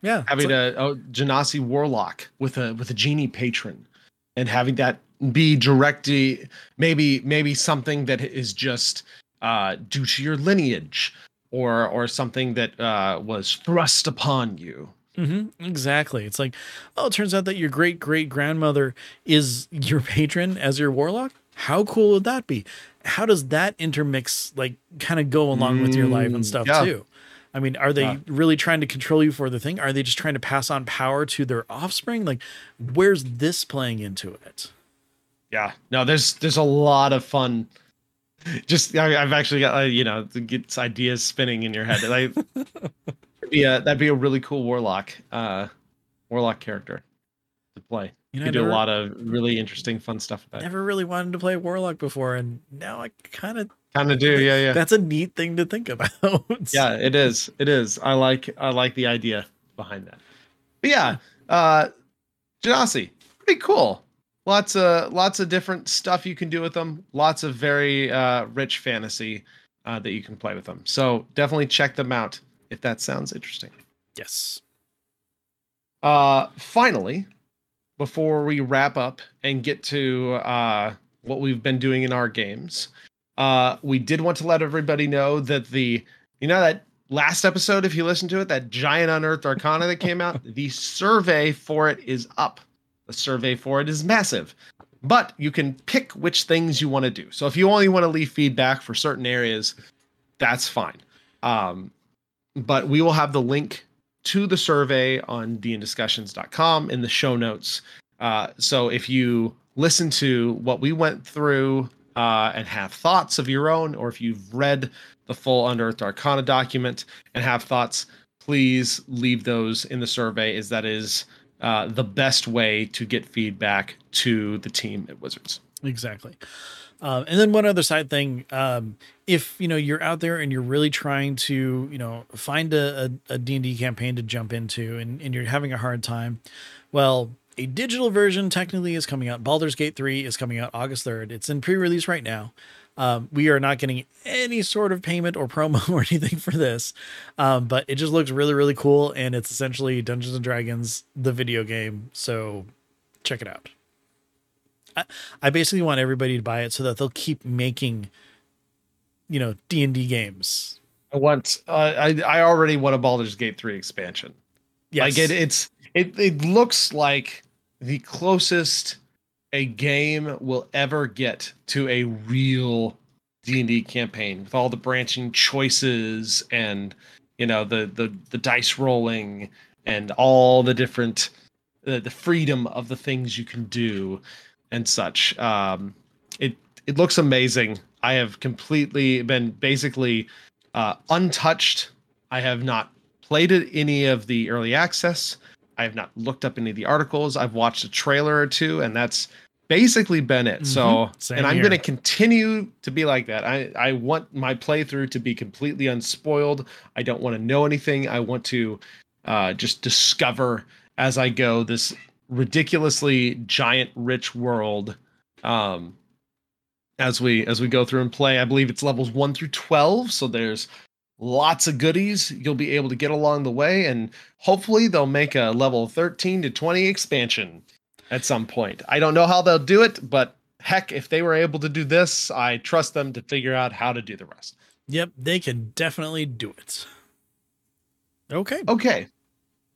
Yeah having like, a, a genasi warlock with a with a genie patron and having that be directly maybe maybe something that is just uh, due to your lineage or or something that uh, was thrust upon you. Mm-hmm, exactly. It's like, oh, it turns out that your great great grandmother is your patron as your warlock. How cool would that be? How does that intermix, like, kind of go along mm, with your life and mm, stuff yeah. too? I mean, are they yeah. really trying to control you for the thing? Are they just trying to pass on power to their offspring? Like, where's this playing into it? Yeah no there's there's a lot of fun just I, have actually got uh, you know gets ideas spinning in your head like that'd be a that'd be a really cool warlock uh warlock character to play you know, you do a lot of really interesting fun stuff with that. Never really wanted to play warlock before, and now I kind of kind of do. Yeah, yeah. That's a neat thing to think about. yeah, it is. It is. I like I like the idea behind that. But yeah, uh Genasi, pretty cool lots of lots of different stuff you can do with them. Lots of very uh, rich fantasy uh, that you can play with them. So definitely check them out if that sounds interesting. Yes. Uh, finally, before we wrap up and get to uh, what we've been doing in our games, uh, we did want to let everybody know that the you know that last episode, if you listen to it, that giant unearthed arcana that came out, the survey for it is up. The survey for it is massive, but you can pick which things you want to do. So if you only want to leave feedback for certain areas, that's fine. Um, but we will have the link to the survey on dndiscussions.com in the show notes. Uh, so if you listen to what we went through uh, and have thoughts of your own, or if you've read the full Unearthed Arcana document and have thoughts, please leave those in the survey. Is that is uh, the best way to get feedback to the team at Wizards. Exactly. Um, and then one other side thing, um, if you know you're out there and you're really trying to you know find a, a, D&D campaign to jump into and, and you're having a hard time, well, a digital version technically is coming out. Baldur's Gate 3 is coming out August 3rd. It's in pre-release right now. Um, we are not getting any sort of payment or promo or anything for this, um, but it just looks really, really cool. And it's essentially Dungeons and Dragons, the video game. So check it out. I, I basically want everybody to buy it so that they'll keep making, you know, D and D games. I want. Uh, I I already want a Baldur's Gate three expansion. Yes. Like it, it's it it looks like the closest a game will ever get to a real D&D campaign with all the branching choices and you know the the the dice rolling and all the different the, the freedom of the things you can do and such. Um it it looks amazing. I have completely been basically uh untouched. I have not played it any of the early access. I have not looked up any of the articles. I've watched a trailer or two and that's basically been it. So, Mhm. Same and I'm going to continue to be like that. I I want my playthrough to be completely unspoiled. I don't want to know anything. I want to uh, just discover as I go this ridiculously giant, rich world. Um, as we as we go through and play, I believe it's levels one through twelve. So there's lots of goodies you'll be able to get along the way, and hopefully they'll make a level thirteen to twenty expansion at some point. I don't know how they'll do it, but heck, if they were able to do this, I trust them to figure out how to do the rest. Yep, they can definitely do it. Okay. Okay.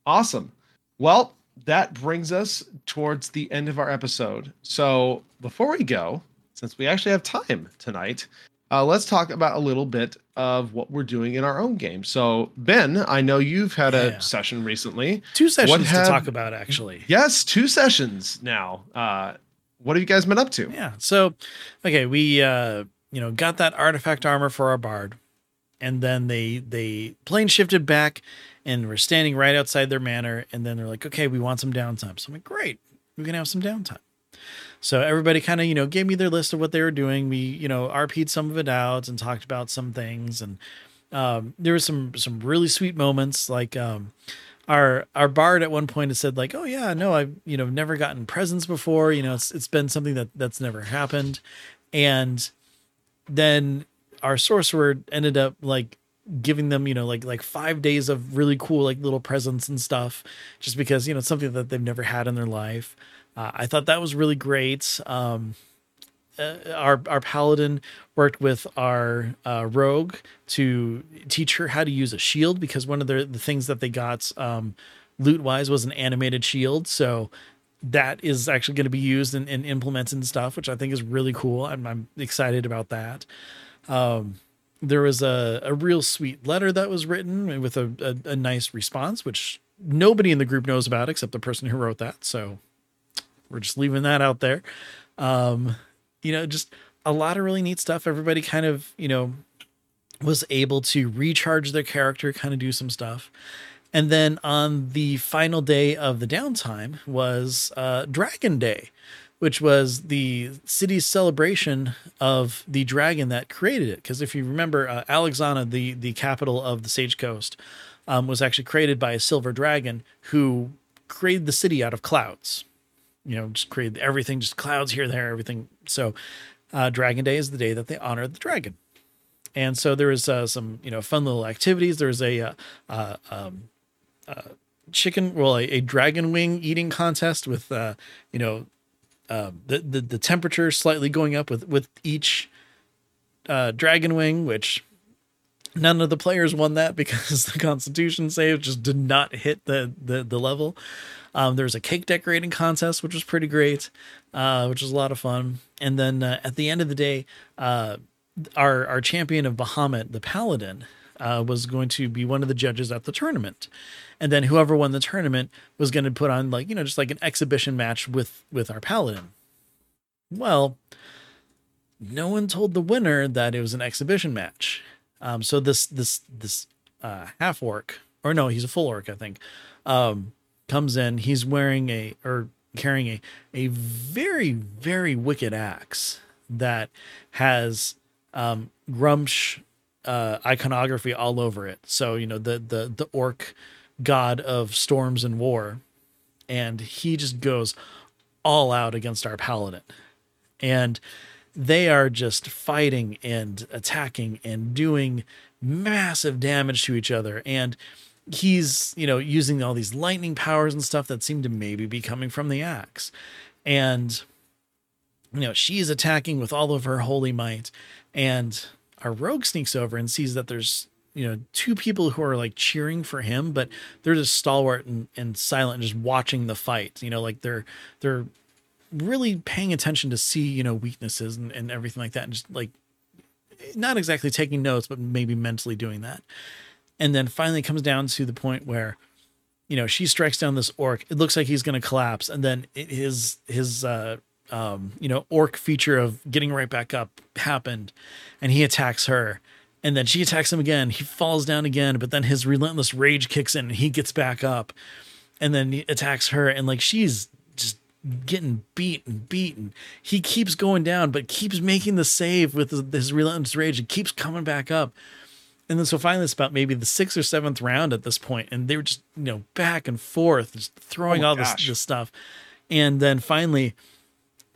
Awesome. Well, that brings us towards the end of our episode. So before we go, since we actually have time tonight, uh, let's talk about a little bit of what we're doing in our own game. So, Ben, I know you've had Yeah. a session recently. Two sessions have- to talk about actually. Yes, two sessions now. Uh, what have you guys been up to? Yeah. So, okay, we uh, you know, got that artifact armor for our bard. And then they they plane shifted back and we're standing right outside their manor and then they're like, "Okay, we want some downtime." So I'm like, "Great. We can have some downtime." So everybody kind of, you know, gave me their list of what they were doing. We, you know, RP'd some of it out and talked about some things. And um, there was some some really sweet moments like um our our bard at one point had said like oh yeah no i've you know never gotten presents before. You know it's it's been something that that's never happened. And then our sorcerer ended up like giving them you know like like five days of really cool like little presents and stuff just because you know it's something that they've never had in their life uh, i thought that was really great um uh, our our paladin worked with our uh, rogue to teach her how to use a shield because one of the the things that they got um, loot wise was an animated shield. So that is actually going to be used and, and implemented and stuff, which I think is really cool. I'm, I'm excited about that. Um, there was a, a real sweet letter that was written with a, a, a nice response, which nobody in the group knows about except the person who wrote that. So we're just leaving that out there. Um, you know, just a lot of really neat stuff. Everybody kind of, you know, was able to recharge their character, kind of do some stuff. And then on the final day of the downtime was uh, Dragon Day, which was the city's celebration of the dragon that created it. Because if you remember, uh, Alexana, the the capital of the Sage Coast, um, was actually created by a silver dragon who created the city out of clouds. You know, just created everything, just clouds here, there, everything. So, uh, Dragon Day is the day that they honor the dragon. And so there was uh, some, you know, fun little activities. There was a uh, uh, um, uh, chicken, well, a, a dragon wing eating contest with, uh, you know, uh, the, the the temperature slightly going up with with each uh, dragon wing, which none of the players won that because the Constitution save just did not hit the the, the level. Um, there was a cake decorating contest, which was pretty great, uh, which was a lot of fun. And then uh, at the end of the day, uh, our our champion of Bahamut, the Paladin, uh, was going to be one of the judges at the tournament, and then whoever won the tournament was going to put on like you know just like an exhibition match with with our Paladin. Well, no one told the winner that it was an exhibition match. Um, so this this this uh, half orc, or no, he's a full orc, I think, um, comes in. He's wearing a or carrying a a very very wicked axe that has um, Gruumsh uh, iconography all over it. So you know the the the orc god of storms and war, and he just goes all out against our paladin, and they are just fighting and attacking and doing massive damage to each other and he's you know using all these lightning powers and stuff that seem to maybe be coming from the axe. And you know she's attacking with all of her holy might. And our rogue sneaks over and sees that there's you know two people who are like cheering for him but they're just stalwart and, and silent and just watching the fight. You know like they're they're really paying attention to see you know weaknesses and, and everything like that and just like not exactly taking notes but maybe mentally doing that and then finally comes down to the point where you know she strikes down this orc. It looks like he's going to collapse and then it, his his uh um you know orc feature of getting right back up happened and he attacks her and then she attacks him again. He falls down again but then his relentless rage kicks in and he gets back up and then he attacks her and like she's just getting beat and beat and he keeps going down but keeps making the save with his, his relentless rage and keeps coming back up and then so finally it's about maybe the sixth or seventh round at this point and they were just you know back and forth just throwing Oh, all this, this stuff. And then finally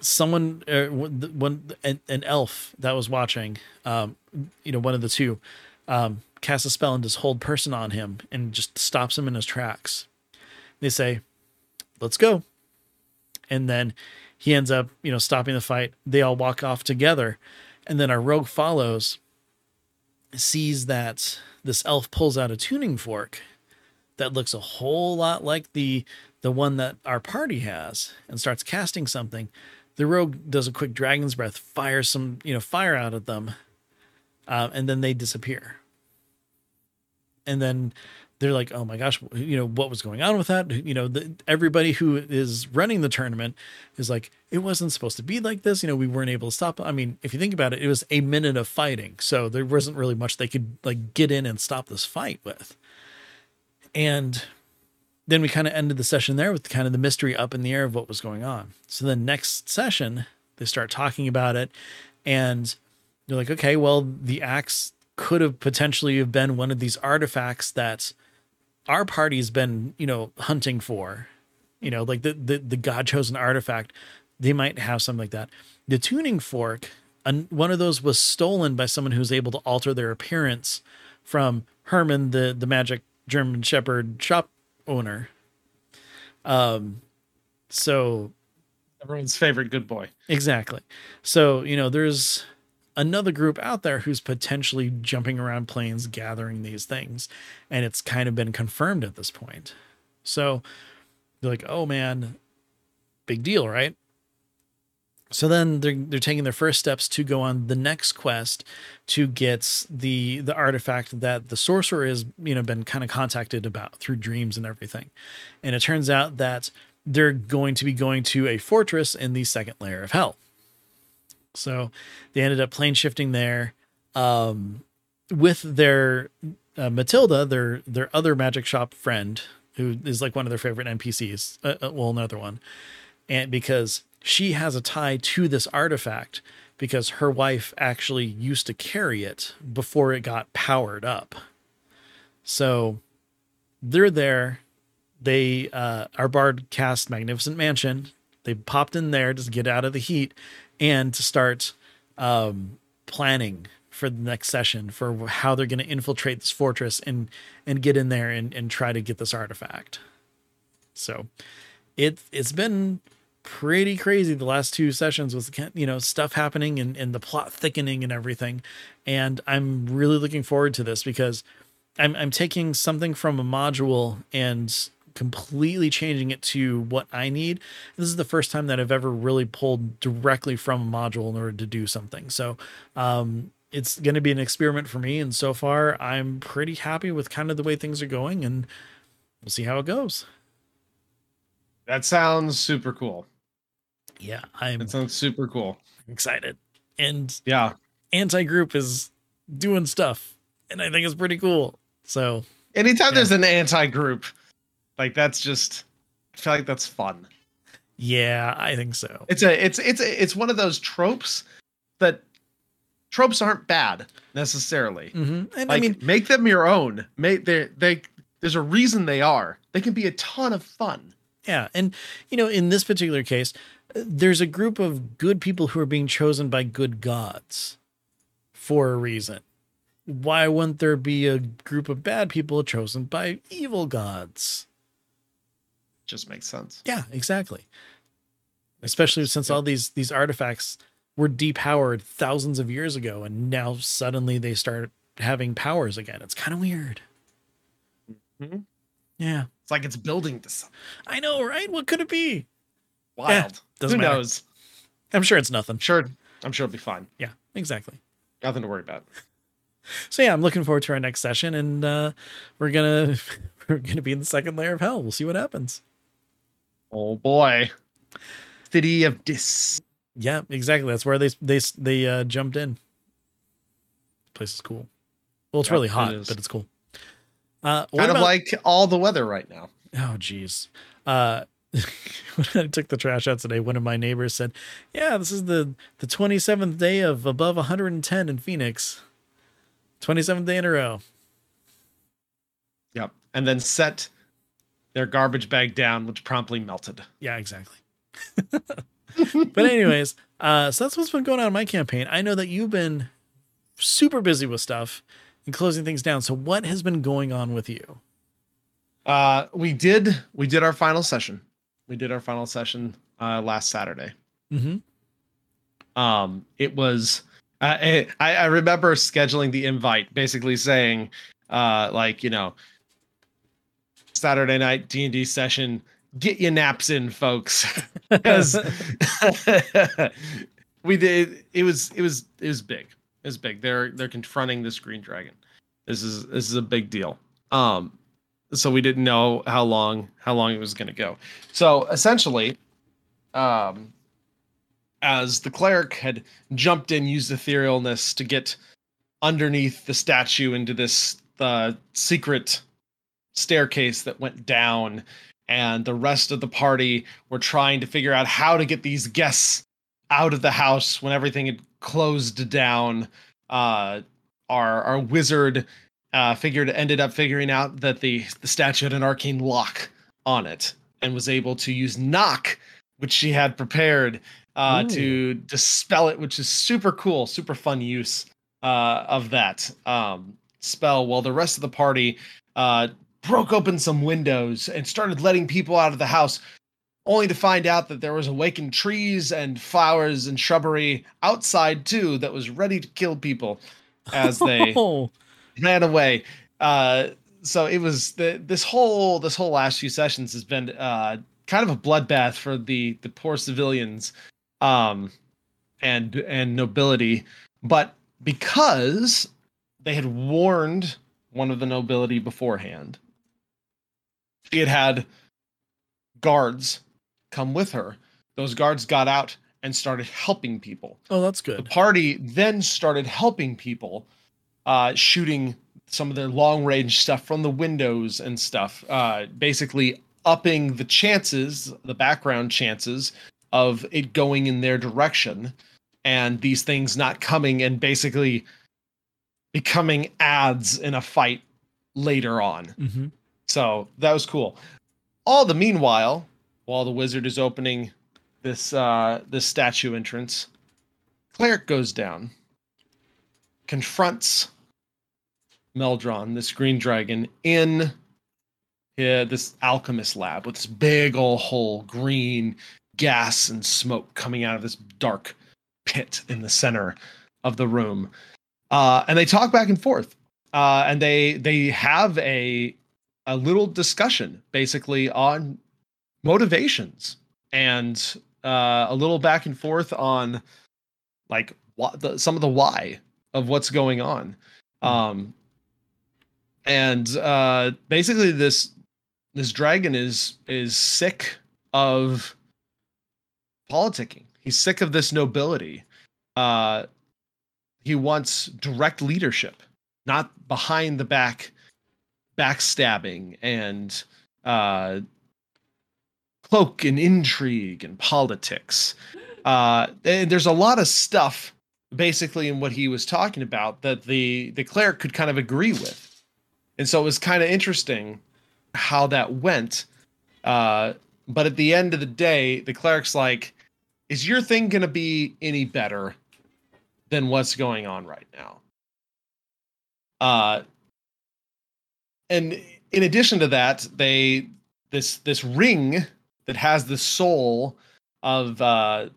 someone uh, one, one an, an elf that was watching um you know one of the two um casts a spell and just hold person on him and just stops him in his tracks. They say let's go. And then he ends up you know stopping the fight. They all walk off together. And then our rogue follows sees that this elf pulls out a tuning fork that looks a whole lot like the the one that our party has and starts casting something. The rogue does a quick dragon's breath fires some you know fire out at them uh, and then they disappear. And then they're like oh my gosh you know what was going on with that? You know the, everybody who is running the tournament is like it wasn't supposed to be like this you know we weren't able to stop. I mean if you think about it it was a minute of fighting so there wasn't really much they could like get in and stop this fight with. And then we kind of ended the session there with kind of the mystery up in the air of what was going on. So the next session they start talking about it and they're like okay well the axe could have potentially have been one of these artifacts that our party's been you know hunting for you know like the the, the god chosen artifact they might have something like that the tuning fork an, one of those was stolen by someone who's able to alter their appearance from herman the the magic german shepherd shop owner um so Everyone's favorite good boy. Exactly. So, you know, there's another group out there who's potentially jumping around planes gathering these things. And it's kind of been confirmed at this point. So you're like, oh man, big deal, right? So then they're they're taking their first steps to go on the next quest to get the the artifact that the sorcerer has you know been kind of contacted about through dreams and everything, and it turns out that they're going to be going to a fortress in the second layer of hell. So they ended up plane shifting there um, with their uh, Matilda, their their other magic shop friend, who is like one of their favorite NPCs. Uh, uh, well, another one, and because she has a tie to this artifact because her wife actually used to carry it before it got powered up. So they're there. They uh, our bard cast Magnificent Mansion. They popped in there to get out of the heat and to start um, planning for the next session for how they're going to infiltrate this fortress and and get in there and, and try to get this artifact. So it it's been pretty crazy the last two sessions with you know stuff happening and, and the plot thickening and everything and i'm really looking forward to this because i'm, I'm taking something from a module and completely changing it to what i need this is the first time that i've ever really pulled directly from a module in order to do something so um it's going to be an experiment for me and so far i'm pretty happy with kind of the way things are going and we'll see how it goes That sounds super cool. Yeah, I'm That sounds super cool. excited. And Yeah. anti group is doing stuff, and I think it's pretty cool. So Anytime Yeah. there's an anti-group, like that's just I feel like that's fun. yeah, I think so. It's a it's it's it's one of those tropes that tropes aren't bad necessarily. hmm And Like I mean, make them your own. Make they they there's a reason they are. They can be a ton of fun. yeah, and you know, in this particular case, there's a group of good people who are being chosen by good gods for a reason. Why wouldn't there be a group of bad people chosen by evil gods? Just makes sense. Yeah, exactly. Especially since all these these artifacts were depowered thousands of years ago and now suddenly they start having powers again. It's kind of weird. Mhm. Yeah. It's like it's building to something I know, right? What could it be? wild. doesn't Who matter. knows? I'm sure it's nothing. Sure I'm sure it'll be fine. Yeah, exactly. Nothing to worry about. So yeah, I'm looking forward to our next session and uh we're gonna we're gonna be in the second layer of hell. We'll see what happens. Oh boy. City of Dis. Yeah, exactly. That's where they they they uh jumped in. place is cool. Well, it's Yeah, really hot, is. but it's cool. Uh, Kind of like all the weather right now. Oh, geez. Uh, when I took the trash out today, one of my neighbors said, "Yeah, this is the the 27th day of above 110 in Phoenix. 27th day in a row." Yep. And then set their garbage bag down, which promptly melted. Yeah, exactly. but anyways, uh, so that's what's been going on in my campaign. I know that you've been super busy with stuff and closing things down. So what has been going on with you? Uh, we did we did our final session. We did our final session uh, last Saturday. Mm-hmm. Um, it was uh, I I remember scheduling the invite, basically saying, uh, like you know, Saturday night D and D session. Get your naps in, folks, because we did. It was it was it was big. It was big. They're they're confronting this green dragon. This is this is a big deal. Um, so we didn't know how long how long it was going to go. So essentially, um, as the cleric had jumped in, used etherealness to get underneath the statue into this the secret staircase that went down, and the rest of the party were trying to figure out how to get these guests out of the house when everything had closed down. Uh, our our wizard uh, figured ended up figuring out that the the statue had an arcane lock on it and was able to use knock, which she had prepared uh, to dispel it, which is super cool, super fun use uh, of that um, spell. While the rest of the party uh, broke open some windows and started letting people out of the house. Only to find out that there was awakened trees and flowers and shrubbery outside too that was ready to kill people as they Oh, ran away. Uh, so it was the this whole this whole last few sessions has been uh, kind of a bloodbath for the the poor civilians um, and and nobility, but because they had warned one of the nobility beforehand, she had had guards come with her. Those guards got out and started helping people oh, that's good. the party then started helping people uh shooting some of their long range stuff from the windows and stuff uh basically upping the chances the background chances of it going in their direction and these things not coming and basically becoming adds in a fight later on hmm so that was cool. All the meanwhile, while the wizard is opening this uh this statue entrance, cleric goes down, confronts Meldron, this green dragon, in yeah, this alchemist lab with this big old hole, green gas and smoke coming out of this dark pit in the center of the room. Uh, and they talk back and forth. Uh, and they they have a a little discussion basically on motivations and uh, a little back and forth on like what the, some of the why of what's going on um and uh basically this this dragon is is sick of politicking. He's sick of this nobility. Uh, he wants direct leadership, not behind the back backstabbing and uh, cloak and intrigue and politics. Uh, and there's a lot of stuff basically in what he was talking about that the the cleric could kind of agree with, and so it was kind of interesting how that went. Uh, but at the end of the day, the cleric's like, "Is your thing to be any better than what's going on right now?" Uh, and in addition to that, they this this ring that has the soul of uh,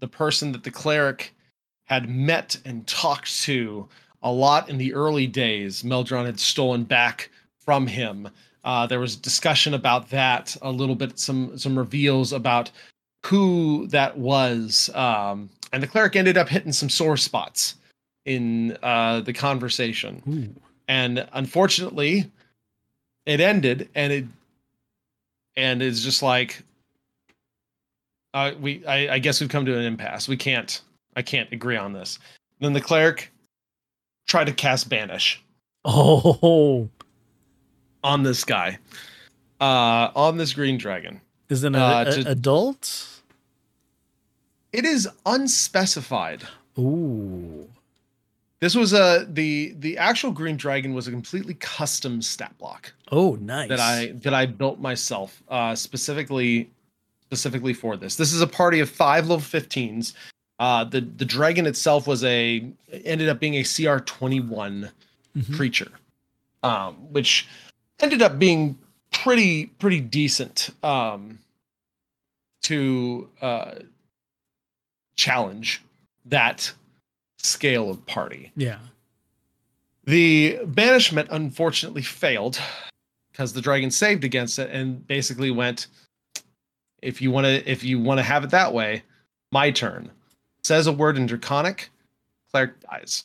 the person that the cleric had met and talked to a lot in the early days. Meldron had stolen back from him. Uh, there was discussion about that a little bit, some some reveals about who that was, um, and the cleric ended up hitting some sore spots in uh, the conversation. Ooh. And unfortunately, it ended, and it and it's just like uh, we I, I guess we've come to an impasse. We can't I can't agree on this. Then the cleric tried to cast banish Oh, on this guy, uh, on this green dragon. is it an Uh, a- to- adult? It is unspecified. Ooh. This was a the the actual green dragon was a completely custom stat block Oh, nice. that I that I built myself uh, specifically specifically for this. This is a party of five level 15s. Uh, the the dragon itself was a ended up being a CR 21 Mhm. creature, um, which ended up being pretty pretty decent um, to uh, challenge that scale of party. Yeah. The banishment unfortunately failed because the dragon saved against it and basically went if you want to if you want to have it that way, my turn. Says a word in draconic, cleric dies.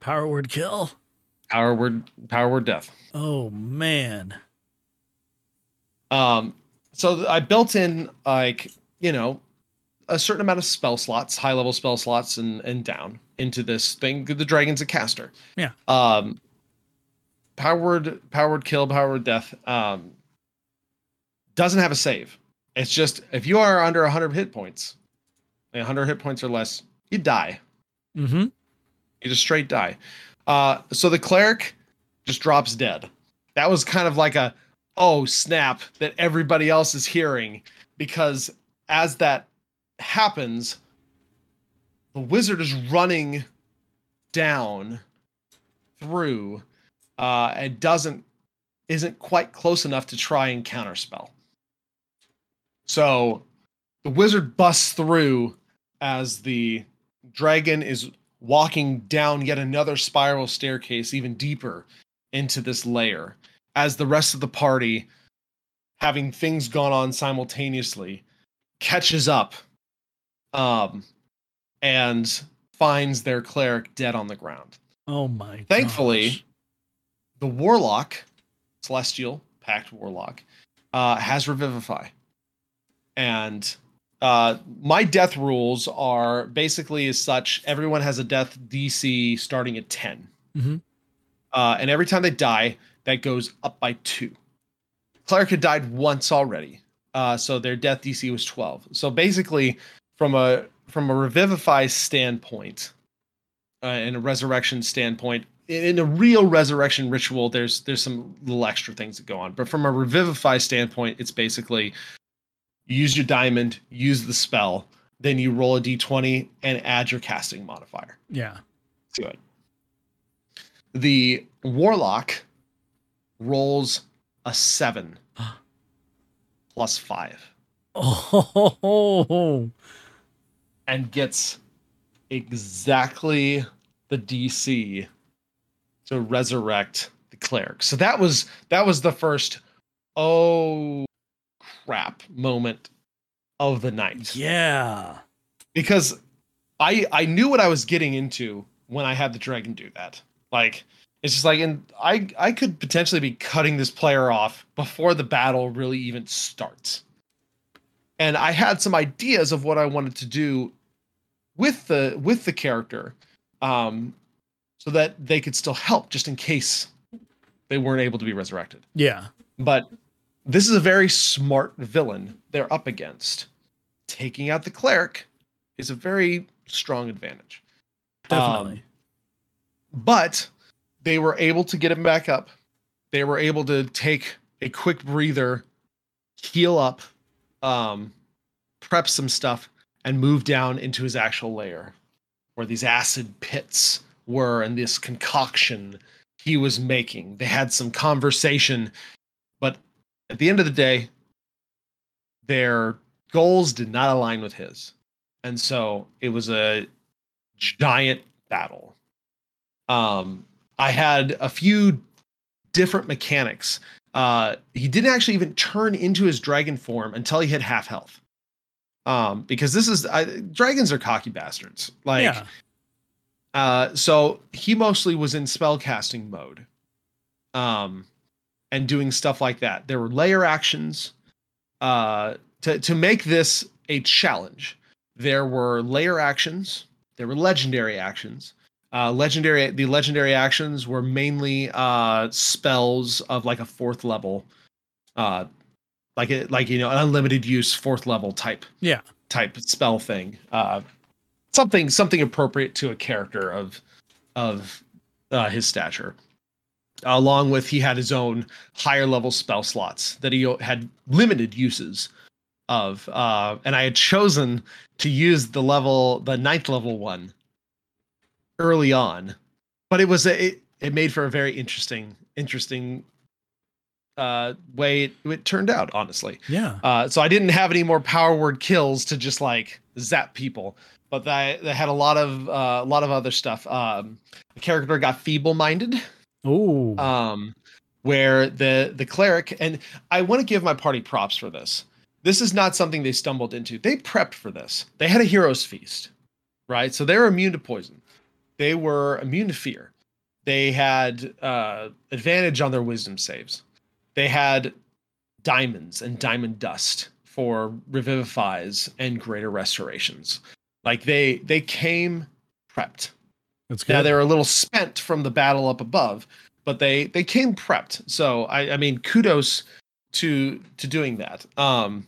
Power word kill. Power word power word death. Oh man. Um so I built in like, you know, a certain amount of spell slots, high level spell slots and and down into this thing. The dragon's a caster. Yeah. Um Powered, word power word kill, powered death. Um doesn't have a save. It's just if you are under 100 hit points, 100 hit points or less, you die. Mm-hmm. You just straight die. Uh, so the cleric just drops dead. That was kind of like a oh snap that everybody else is hearing because as that happens, the wizard is running down through uh, and doesn't isn't quite close enough to try and counterspell. So the wizard busts through as the dragon is walking down yet another spiral staircase even deeper into this lair as the rest of the party having things gone on simultaneously catches up um and finds their cleric dead on the ground Oh my. Thankfully, gosh. the warlock celestial pact warlock uh has revivify and uh my death rules are basically as such everyone has a death dc starting at 10 Mhm. uh and every time they die that goes up by two cleric had died once already uh so their death dc was 12 so basically from a from a revivify standpoint uh, and a resurrection standpoint in a real resurrection ritual there's there's some little extra things that go on but from a revivify standpoint it's basically use your diamond use the spell then you roll a d20 and add your casting modifier Yeah. to it the warlock rolls a 7 plus 5 Oh. And gets exactly the DC to resurrect the cleric. So that was that was the first oh crap moment of the night. Yeah. Because I I knew what I was getting into when I had the dragon do that. Like it's just like and I I could potentially be cutting this player off before the battle really even starts. And I had some ideas of what I wanted to do with the with the character, um, so that they could still help just in case they weren't able to be resurrected. Yeah. But this is a very smart villain they're up against. Taking out the cleric is a very strong advantage. Definitely. Um, but they were able to get him back up. They were able to take a quick breather, heal up, um, prep some stuff, and move down into his actual lair, where these acid pits were and this concoction he was making. They had some conversation, but at the end of the day, their goals did not align with his. And so it was a giant battle. Um, I had a few different mechanics. Uh, he didn't actually even turn into his dragon form until he hit half health. Um, because this is I, dragons are cocky bastards. Like, yeah. uh, so he mostly was in spell casting mode, um, and doing stuff like that. There were lair actions, uh, to to make this a challenge. There were lair actions. There were legendary actions. Uh, legendary the legendary actions were mainly uh, spells of like a fourth level, uh, like it like you know an unlimited use fourth level type Yeah. type spell thing. Uh, something something appropriate to a character of of uh, his stature. Along with he had his own higher level spell slots that he had limited uses of, uh, and I had chosen to use the level the ninth level one early on, but it was a, it it made for a very interesting interesting uh way it, it turned out honestly Yeah. uh, so I didn't have any more power word kills to just like zap people, but they, they had a lot of uh, a lot of other stuff. Um, the character got feeble minded, Oh. um, where the the cleric and I want to give my party props for this. This is not something they stumbled into. They prepped for this. They had a hero's feast, right? So they're immune to poison. They were immune to fear. They had uh, advantage on their wisdom saves. They had diamonds and diamond dust for revivifies and greater restorations. Like they they came prepped. That's good. Now they were a little spent from the battle up above, but they they came prepped. So I I mean kudos to to doing that. Um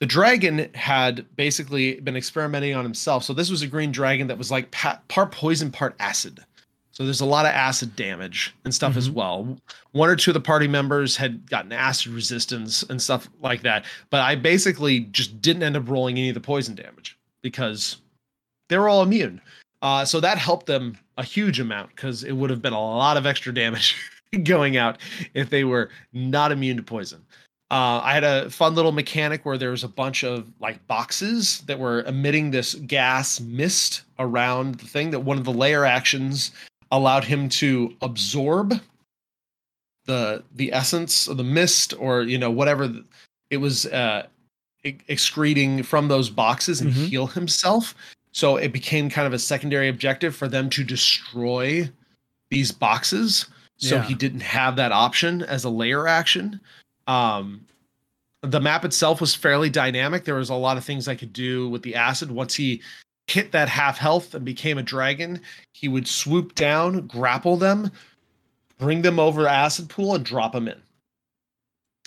the dragon had basically been experimenting on himself. So this was a green dragon that was like part poison, part acid. So there's a lot of acid damage and stuff as Mhm. well. One or two of the party members had gotten acid resistance and stuff like that. But I basically just didn't end up rolling any of the poison damage because they were all immune. Uh, so that helped them a huge amount because it would have been a lot of extra damage going out if they were not immune to poison. Uh, I had a fun little mechanic where there was a bunch of like boxes that were emitting this gas mist around the thing. That one of the lair actions allowed him to absorb the the essence of the mist, or you know whatever it was uh, excreting from those boxes and Mhm. heal himself. So it became kind of a secondary objective for them to destroy these boxes. So Yeah. he didn't have that option as a lair action. Um, the map itself was fairly dynamic. There was a lot of things I could do with the acid. Once he hit that half health and became a dragon, he would swoop down, grapple them, bring them over to acid pool, and drop them in.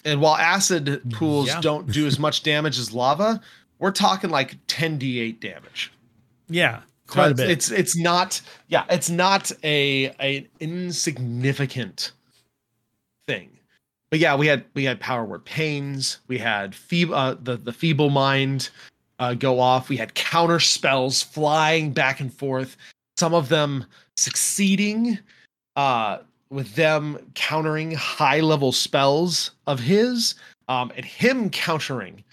And while acid pools Yeah. don't do as much damage as lava, we're talking like 10d8 damage. yeah. Quite a bit. It's it's not yeah, it's not a an insignificant. But yeah, we had we had power word pains, we had feeble uh, the the feeble mind uh, go off, we had counter spells flying back and forth, some of them succeeding uh with them countering high level spells of his um and him countering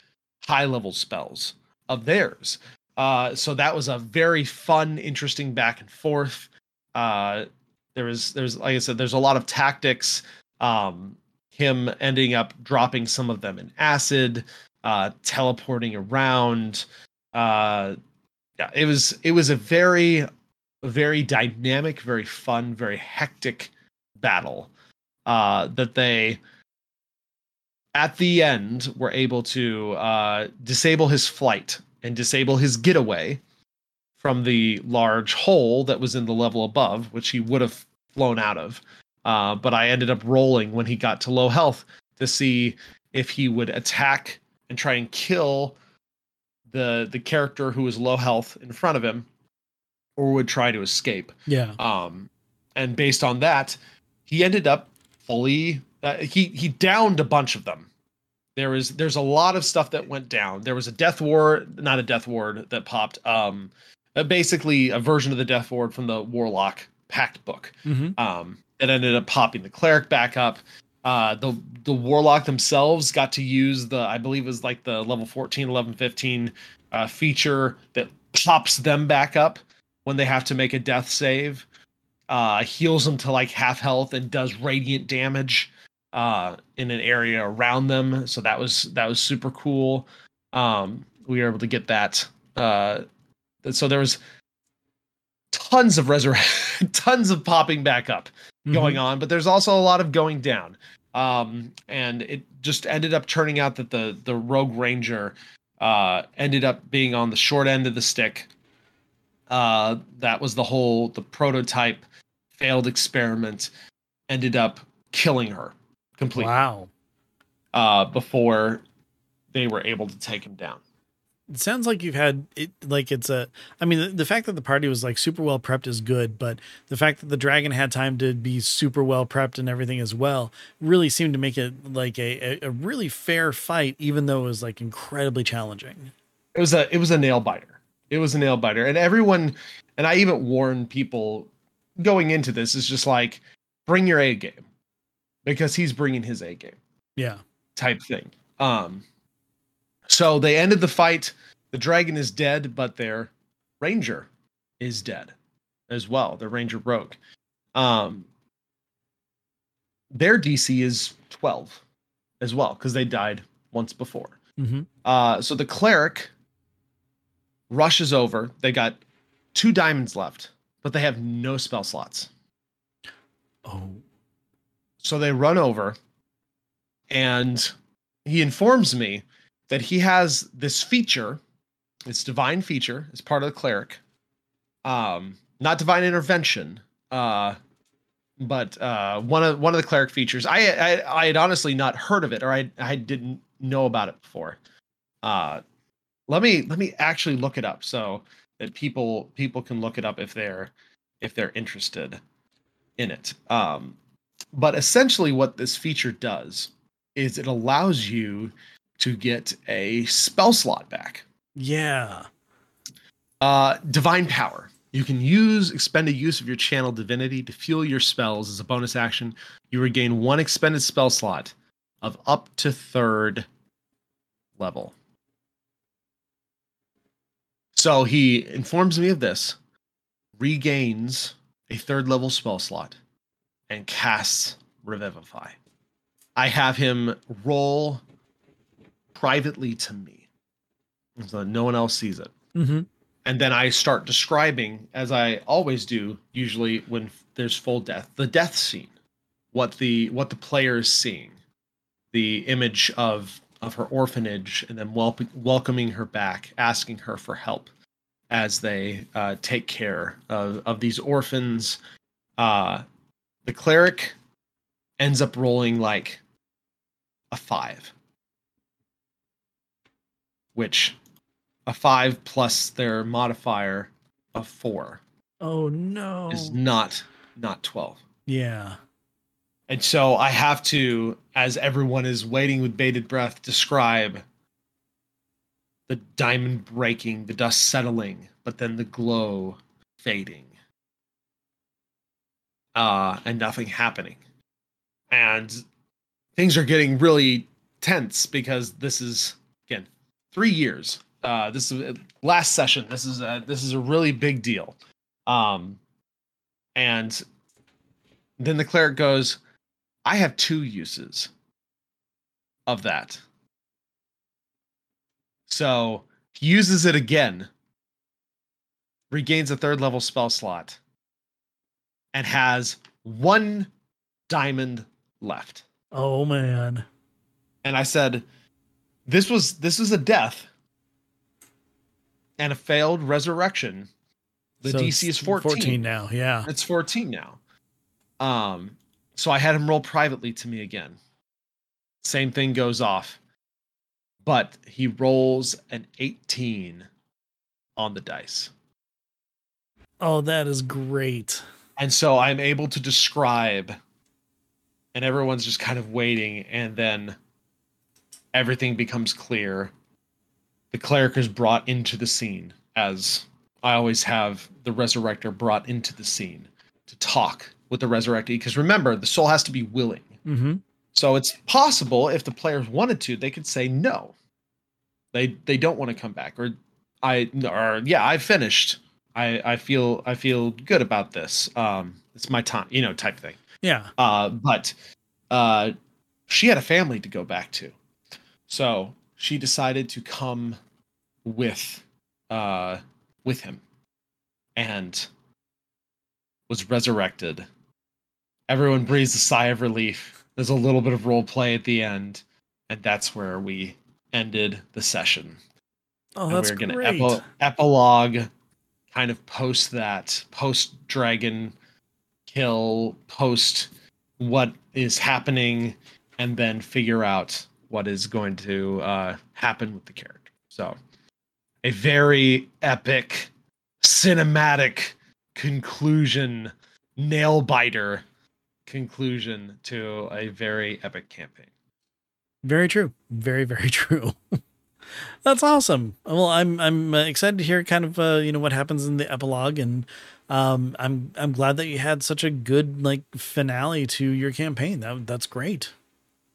high level spells of theirs. Uh, so that was a very fun, interesting back and forth. Uh, there was, there's, like I said, there's a lot of tactics. Um, him ending up dropping some of them in acid, uh, teleporting around. Uh, yeah, it was, it was a very, very dynamic, very fun, very hectic battle. Uh, that they, at the end were able to uh, disable his flight and disable his getaway from the large hole that was in the level above, which he would have flown out of. Uh, but I ended up rolling when he got to low health to see if he would attack and try and kill the the character who was low health in front of him, or would try to escape. Yeah. Um, and based on that, he ended up fully. Uh, he he downed a bunch of them. There was there's a lot of stuff that went down. There was a death ward, not a death ward that popped. Um, basically a version of the death ward from the warlock pact book. Mm-hmm. Um, it ended up popping the cleric back up. Uh, the the warlock themselves got to use the I believe it was like the level 14, 11, 15 uh, feature that pops them back up when they have to make a death save. Uh, heals them to like half health and does radiant damage uh, in an area around them. So that was that was super cool. Um, we were able to get that. Uh, so there was tons of resurrect, tons of popping back up going on, but there's also a lot of going down. Um, and it just ended up turning out that the the rogue ranger uh, ended up being on the short end of the stick. Uh, that was the whole the prototype failed experiment ended up killing her completely. Wow. Uh, before they were able to take him down. It sounds like you've had it like it's a I mean the, the fact that the party was like super well prepped is good, but the fact that the dragon had time to be super well prepped and everything as well really seemed to make it like a, a, a really fair fight, even though it was like incredibly challenging. It was a it was a nail biter. It was a nail biter. And everyone and I even warned people going into this is just like bring your A game because he's bringing his A game. Yeah. Type thing. Um so they ended the fight. The dragon is dead, but their ranger is dead as well. The ranger rogue. Um, their DC is 12 as well because they died once before. Mm-hmm. Uh, so the cleric rushes over. They got two diamonds left, but they have no spell slots. Oh. So they run over, and he informs me that he has this feature, this divine feature, as part of the cleric. Um, not divine intervention, uh, but uh, one of one of the cleric features. I, I I had honestly not heard of it, or I I didn't know about it before. Uh, let me let me actually look it up so that people people can look it up if they're if they're interested in it. Um, but essentially, what this feature does is it allows you to get a spell slot back. Yeah. Uh, divine power. You can use expend a use of your channel divinity to fuel your spells as a bonus action. You regain one expended spell slot of up to third level. So he informs me of this, regains a third level spell slot, and casts Revivify. I have him roll privately to me so no one else sees it. Mm-hmm. And then I start describing, as I always do, usually when there's full death, the death scene, what the what the player is seeing, the image of of her orphanage, and then wel- welcoming her back, asking her for help as they uh, take care of of these orphans. Uh, the cleric ends up rolling like a five which a five plus their modifier of four Oh no. is not not 12 Yeah. and so i have to as everyone is waiting with bated breath describe the diamond breaking the dust settling but then the glow fading uh and nothing happening and things are getting really tense because this is three years. Uh, this is last session. This is a, this is a really big deal. Um, and then the cleric goes, "I have two uses of that." So he uses it again, regains a third level spell slot, and has one diamond left. Oh man. and I said, "This was this is a death and a failed resurrection. The So DC is 14. 14 now. Yeah. It's 14 now. Um, so I had him roll privately to me again. Same thing goes off, but he rolls an 18 on the dice. Oh, that is great. And so I'm able to describe, and everyone's just kind of waiting, and then everything becomes clear. The cleric is brought into the scene, as I always have the resurrector brought into the scene to talk with the resurrected. Because remember, the soul has to be willing. Mm-hmm. So it's possible if the players wanted to, they could say no. They they don't want to come back, or I or yeah, I finished. I I feel I feel good about this. Um, it's my time, you know, type thing. Yeah. Uh, but uh, she had a family to go back to, so she decided to come with uh with him, and was resurrected. Everyone breathes a sigh of relief. There's a little bit of role play at the end, and that's where we ended the session. Oh, and that's we're gonna great. epilogue, kind of post that, post dragon kill, post what is happening, and then figure out what is going to uh, happen with the character. So, a very epic, cinematic conclusion, nail biter conclusion to a very epic campaign. Very true. Very very true. That's awesome. Well, I'm I'm uh, excited to hear kind of uh, you know what happens in the epilogue, and um, I'm I'm glad that you had such a good like finale to your campaign. That that's great.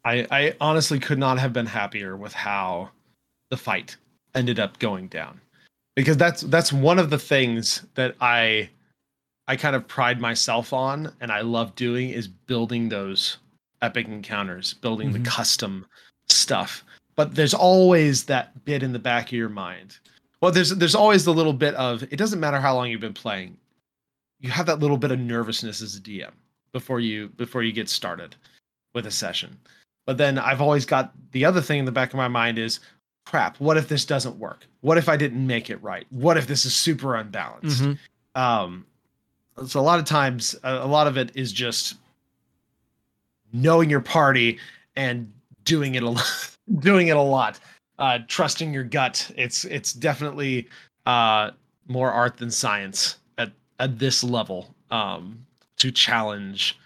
I, I honestly could not have been happier with how the fight ended up going down because that's that's one of the things that I I kind of pride myself on and I love doing is building those epic encounters, building Mhm. the custom stuff. But there's always that bit in the back of your mind. Well, there's there's always the little bit of it doesn't matter how long you've been playing. You have that little bit of nervousness as a DM before you before you get started with a session. But then I've always got the other thing in the back of my mind is crap, what if this doesn't work? What if I didn't make it right? What if this is super unbalanced? Mhm. Um, so a lot of times, a, a lot of it is just knowing your party and doing it a lot, doing it a lot, uh, trusting your gut. It's it's definitely uh, more art than science at at this level um, to challenge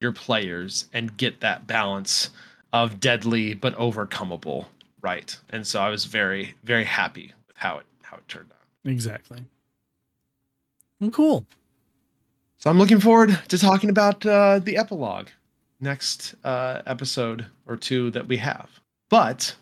your players and get that balance of deadly but overcomable right. And so I was very very happy with how it how it turned out. Exactly. Well, cool. So I'm looking forward to talking about uh, the epilogue next uh, episode or two that we have. But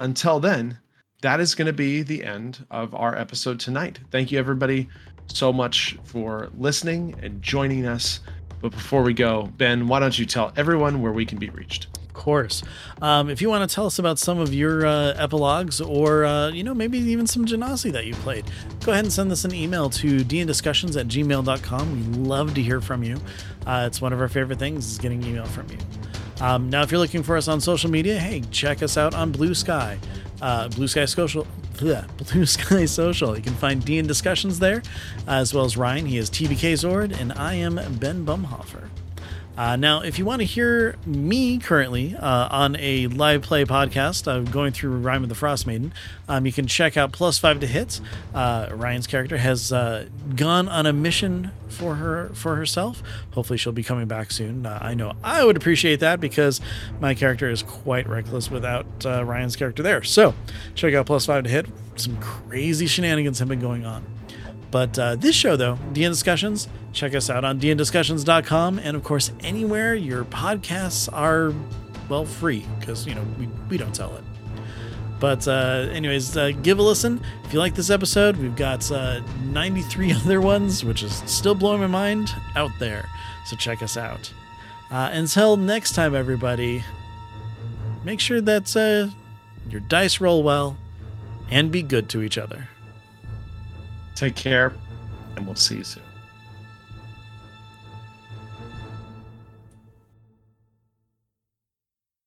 until then, that is going to be the end of our episode tonight. Thank you, everybody, so much for listening and joining us. But before we go, Ben, why don't you tell everyone where we can be reached? Course. Um, if you want to tell us about some of your uh, epilogues or, uh, you know, maybe even some Genasi that you played, go ahead and send us an email to dndiscussions at gmail.com. We love to hear from you. Uh, it's one of our favorite things is getting email from you. Um, now, if you're looking for us on social media, hey, check us out on Bluesky. Uh, Bluesky Social, Bluesky Social. You can find DnDiscussions there, as well as Ryan. He is TBK Zord, and I am Ben Bumhofer. Uh, now, if you want to hear me currently uh, on a live play podcast, I'm going through Rime of the Frostmaiden. Um, you can check out Plus Five to Hits. Uh, Ryan's character has uh, gone on a mission for her for herself. Hopefully, she'll be coming back soon. Uh, I know I would appreciate that because my character is quite reckless without uh, Ryan's character there. So, check out Plus Five to Hit. Some crazy shenanigans have been going on. But uh, this show, though, DnDiscussions, check us out on dndiscussions.com. And of course, anywhere your podcasts are, well, free because, you know, we, we don't sell it. But, uh, anyways, uh, give a listen. If you like this episode, we've got uh, 93 other ones, which is still blowing my mind out there. So check us out. Uh, until next time, everybody, make sure that uh, your dice roll well and be good to each other. Take care, and we'll see you soon.